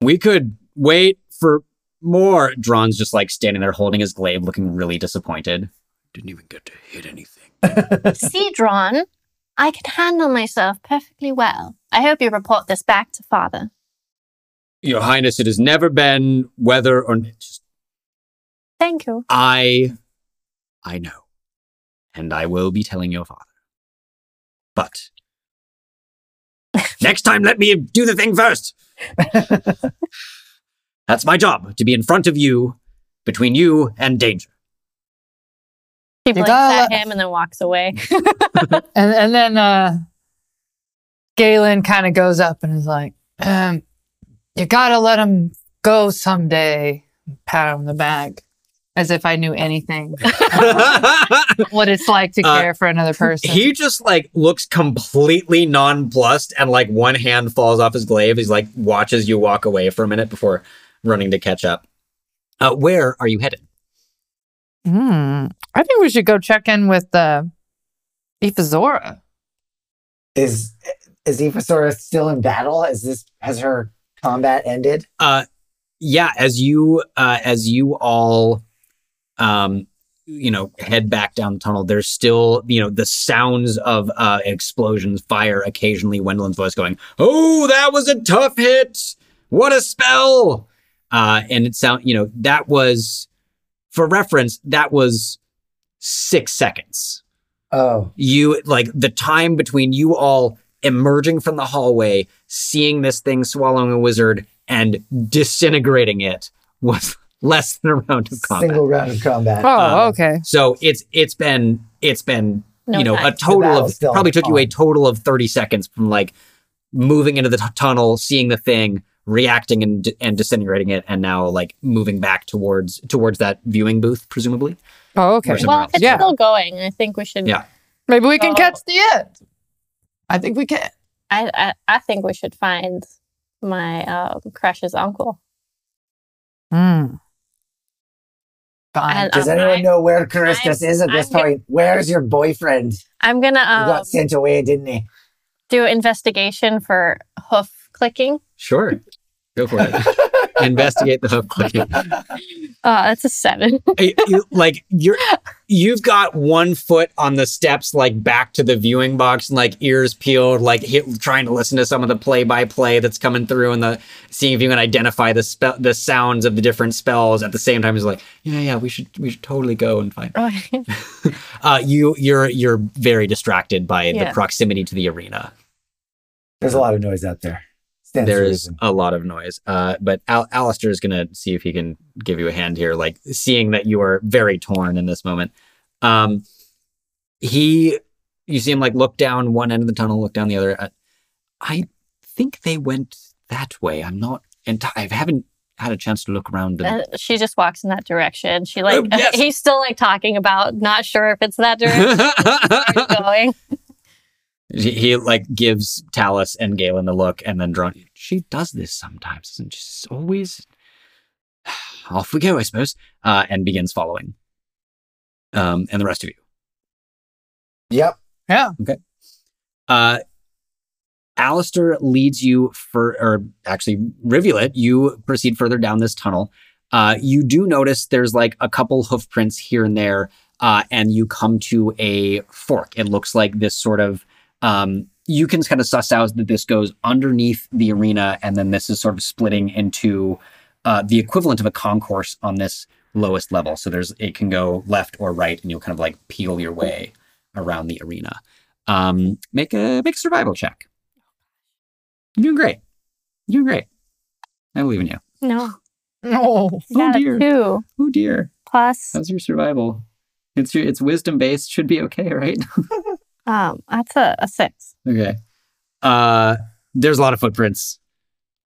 We could wait for more. Dron's just like standing there holding his glaive, looking really disappointed. Didn't even get to hit anything. See, Drawn, I can handle myself perfectly well. I hope you report this back to father. Your Highness, it has never been whether or just Thank you. I, I know, and I will be telling your father. But next time, let me do the thing first. That's my job to be in front of you, between you and danger. She You blinks gotta at him and then walks away. And and then uh Galen kind of goes up and is like, um, you gotta let him go someday. Pat him on the back. As if I knew anything what it's like to Uh, care for another person. He just like looks completely nonplussed and like one hand falls off his glaive. He's like watches you walk away for a minute before running to catch up. Uh, where are you headed? Hmm. I think we should go check in with uh, Ifazora. Is is Ifazora still in battle? Is this has her combat ended? Uh, yeah, as you uh, as you all um you know head back down the tunnel there's still you know the sounds of uh explosions fire occasionally Wendell's voice going oh that was a tough hit what a spell uh and it sound you know that was for reference that was six seconds Oh, you like the time between you all emerging from the hallway, seeing this thing swallowing a wizard and disintegrating it was less than a round of combat. single round of combat. Oh, Um, okay. So it's it's been it's been No you know time. a total of probably took you a total of 30 seconds from like moving into the t- tunnel, seeing the thing, reacting and and disintegrating it and now like moving back towards towards that viewing booth presumably. Oh, okay. Well, else. it's Yeah. still going, I think we should. Yeah. Maybe we can Oh. catch the end. I think we can. I, I I think we should find my um, crush's uncle. Hmm. Fine. And, Does um, anyone I- know where Charistus is at this I'm get- point? Where's your boyfriend? I'm gonna He um, got sent away, didn't he? do investigation for hoof clicking. Sure. Go for it. Investigate the hook clicking. Uh, that's a seven. I- you- like you're you've got one foot on the steps like back to the viewing box and like ears peeled like hit, trying to listen to some of the play by play that's coming through and the seeing if you can identify the spell the sounds of the different spells at the same time is like yeah yeah we should we should totally go and find uh you you're you're very distracted by the proximity to the arena There's a lot of noise out there. Stands there is reason. a lot of noise. Uh, but Al- Alistair is going to see if he can give you a hand here, like seeing that you are very torn in this moment. Um, he, you see him like look down one end of the tunnel, look down the other. Uh, I think they went that way. I'm not, enti- I haven't had a chance to look around. And- Uh, she just walks in that direction. She like Oh, yes. he's still like talking about not sure if it's that direction. Where are going? He, he, like gives Talus and Galen the look, and then Dron. She does this sometimes, doesn't she? She's always. Off we go, I suppose. Uh, and begins following. Um, and the rest of you. Yep. Yeah. Okay. Uh, Alistair leads you for, or actually, Rivulet, you proceed further down this tunnel. Uh, you do notice there's like a couple hoof prints here and there, uh, and you come to a fork. It looks like this sort of, um, you can kind of suss out that this goes underneath the arena, and then this is sort of splitting into uh, the equivalent of a concourse on this lowest level. So there's, it can go left or right, and you'll kind of like peel your way around the arena. Um, make a make a survival check. You're doing great. You're doing great. I believe in you. No. No. You got dear. a two Oh dear. plus. How's your survival? It's your, it's wisdom based. Should be okay, right? Um, that's a, a six. okay. Uh, there's a lot of footprints.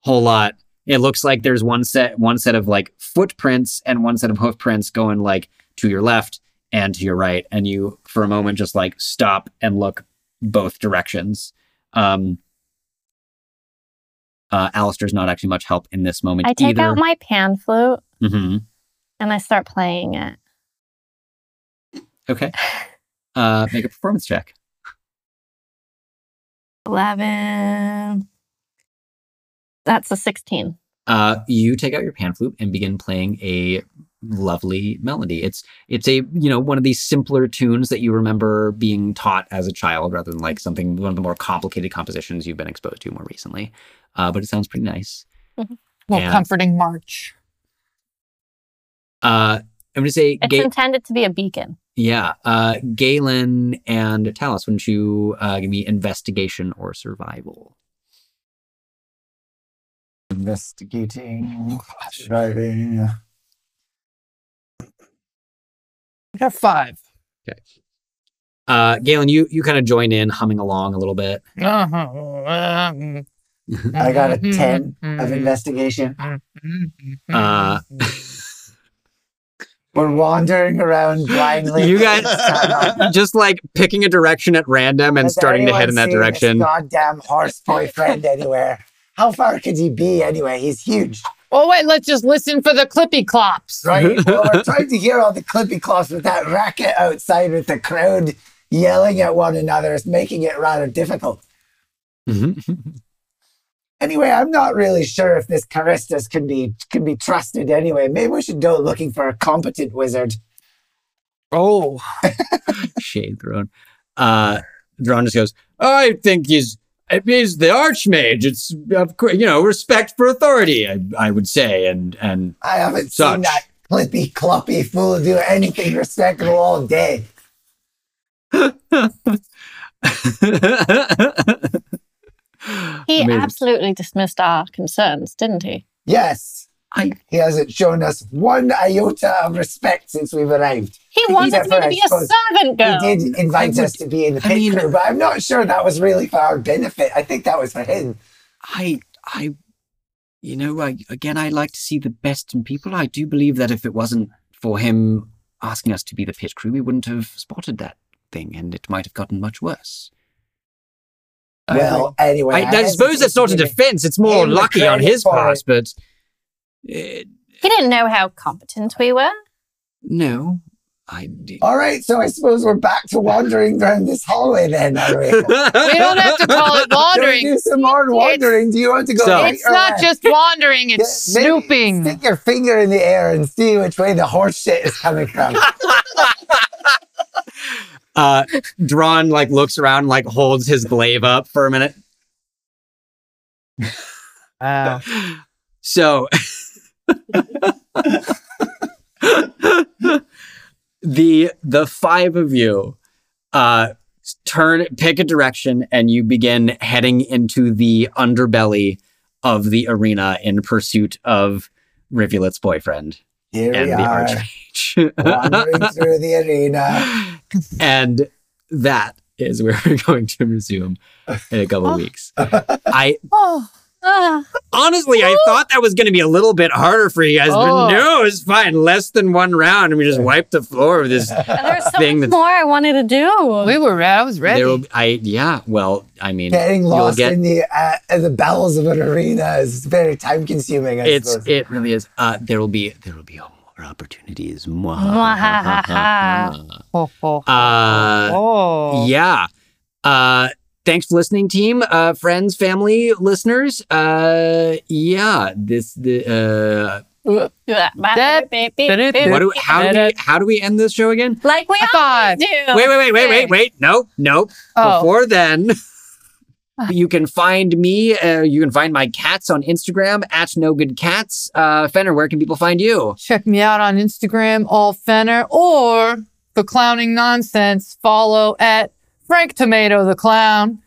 Whole lot. It looks like there's one set one set of like footprints and one set of hoof prints going like to your left and to your right, and you for a moment just like stop and look both directions. Um, uh, Alistair's not actually much help in this moment I take either. out my pan flute mm-hmm. and I start playing it. Okay. Uh, make a performance check. 11. That's a 16. Uh, you take out your pan flute and begin playing a lovely melody. It's it's a you know one of these simpler tunes that you remember being taught as a child, rather than like something one of the more complicated compositions you've been exposed to more recently. Uh, but it sounds pretty nice. Well, Yeah. comforting march. Uh, I'm gonna say, It's Ga- intended to be a beacon. Yeah, uh, Gay-lynn and Talos, Wouldn't you uh, give me investigation or survival? Investigating. Driving. I got five. Okay. Uh, Gay-lynn, you you kind of join in, humming along a little bit. Uh-huh. I got a 10 of investigation. Uh, We're wandering around blindly. you guys just like picking a direction at random and Has starting to head in that direction. Goddamn horse boyfriend anywhere. How far could he be anyway? He's huge, Oh wait, let's just listen for the clippy clops. right? well, we're trying to hear all the clippy clops with that racket outside with the crowd yelling at one another. It's making it rather difficult. Mm-hmm. Anyway, I'm not really sure if this Charistus can be can be trusted anyway. Maybe we should go looking for a competent wizard. Oh, Shade thrown. Uh, Dron just goes, I think he's he's the archmage. It's of course, you know, respect for authority. I, I would say, and and I haven't Such. seen that clippy cloppy fool do anything respectable all day. He Amazing. absolutely dismissed our concerns, didn't he? Yes. I- he hasn't shown us one iota of respect since we've arrived. He He wanted me to be a servant girl. He did invite I us to be in the I pit mean- crew, but I'm not sure that was really for our benefit. I think that was for him. I, I, you know, I, again, I like to see the best in people. I do believe that if it wasn't for him asking us to be the pit crew, we wouldn't have spotted that thing, and it might have gotten much worse. I- Well, anyway, I, I suppose that's not a defense. It's more lucky on his part, it. but uh, He didn't know how competent we were. no, I did. All right, so I suppose we're back to wandering down this hallway then, are we? we don't have to call it Shall we wandering. do some more wandering? Do you want to go So- It's not left? just wandering; it's Yeah, snooping. Stick your finger in the air and see which way the horse shit is coming from. uh, Drawn like looks around, like holds his glaive up for a minute. Wow. So the the five of you uh turn pick a direction and you begin heading into the underbelly of the arena in pursuit of Rivulet's boyfriend Here and we the are, archmage. wandering through the arena. and that is where we're going to resume in a couple Oh. weeks. I Oh, Ugh. Honestly, I thought that was going to be a little bit harder for you guys, Oh. but no, it's fine. Less than one round, and we just wiped the floor with this There's so thing much more I wanted to do. We were ready. I was ready. There will, I yeah. Well, I mean, Getting lost get- in the uh, in the bowels of an arena is very time consuming. I it's suppose. it really is. Uh, there will be there will be more opportunities. Uh, oh. yeah. Uh, thanks for listening, team. Uh, friends, family, listeners. Uh, yeah. This the uh, what do how do we how do we end this show again? like we High always do. Wait, wait, wait, wait, wait, wait. No, no. Oh. Before then, you can find me. Uh, you can find my cats on Instagram at No Good Cats. Uh, Fenner, where can people find you? Check me out on Instagram, all Fenner, or the clowning nonsense. Follow at Frank Tomato the Clown,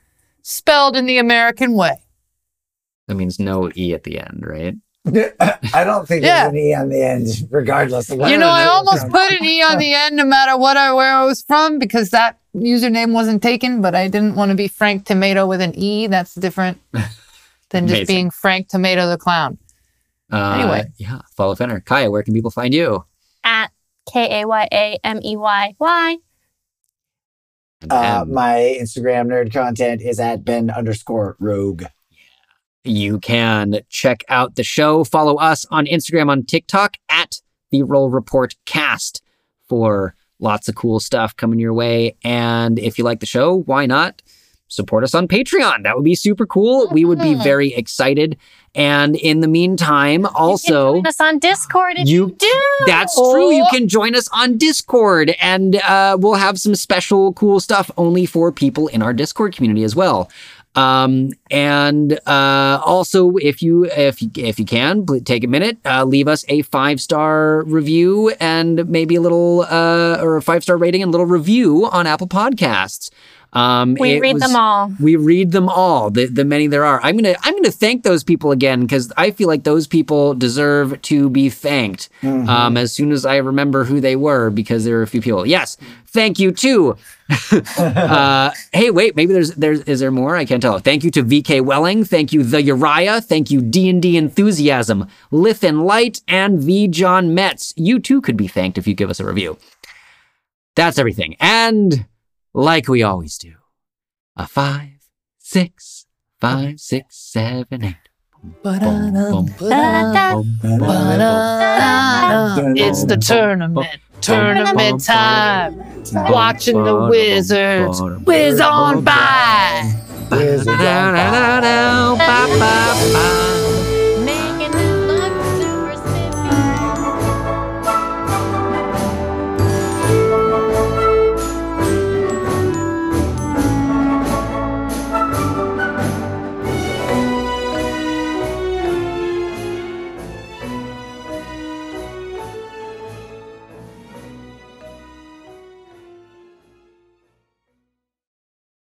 spelled in the American way. That means no e at the end, right? I don't think Yeah. there's an e on the end, regardless of what. You know, I it is. almost put an E on the end no matter what I where I was from because that username wasn't taken, but I didn't want to be Frank Tomato with an E. That's different than just being Frank Tomato the Clown. Uh, Anyway. yeah. Follow Fenner. Kaya, where can people find you? At K A Y A M E Y Y. Uh, my Instagram nerd content is at Ben underscore Rogue. You can check out the show. Follow us on Instagram, on TikTok at the Roll Report Cast for lots of cool stuff coming your way. And if you like the show, why not support us on Patreon? That would be super cool. We would be Mhm. very excited. And in the meantime, you can also. join us on Discord if You- you, do. That's true. You can join us on Discord, and uh, we'll have some special cool stuff only for people in our Discord community as well. Um, and uh, also, if you if if you can, pl- take a minute, uh, leave us a five star review and maybe a little uh, or a five star rating and little review on Apple Podcasts. Um, We it read was- them all. we read them all, the, the many there are. I'm gonna I'm gonna thank those people again because I feel like those people deserve to be thanked. Um, as soon as I remember who they were, because there are a few people. Yes, thank you too. uh, hey, wait, maybe there's there's is there more? I can't tell. Thank you to VK Welling. Thank you the Uriah. Thank you D and D Enthusiasm, Lithin Light, and the John Metz. You too could be thanked if you give us a review. That's everything. And like we always do. A five, six, five, six, seven, eight. It's the tournament, tournament time. Watching the wizards whiz on by.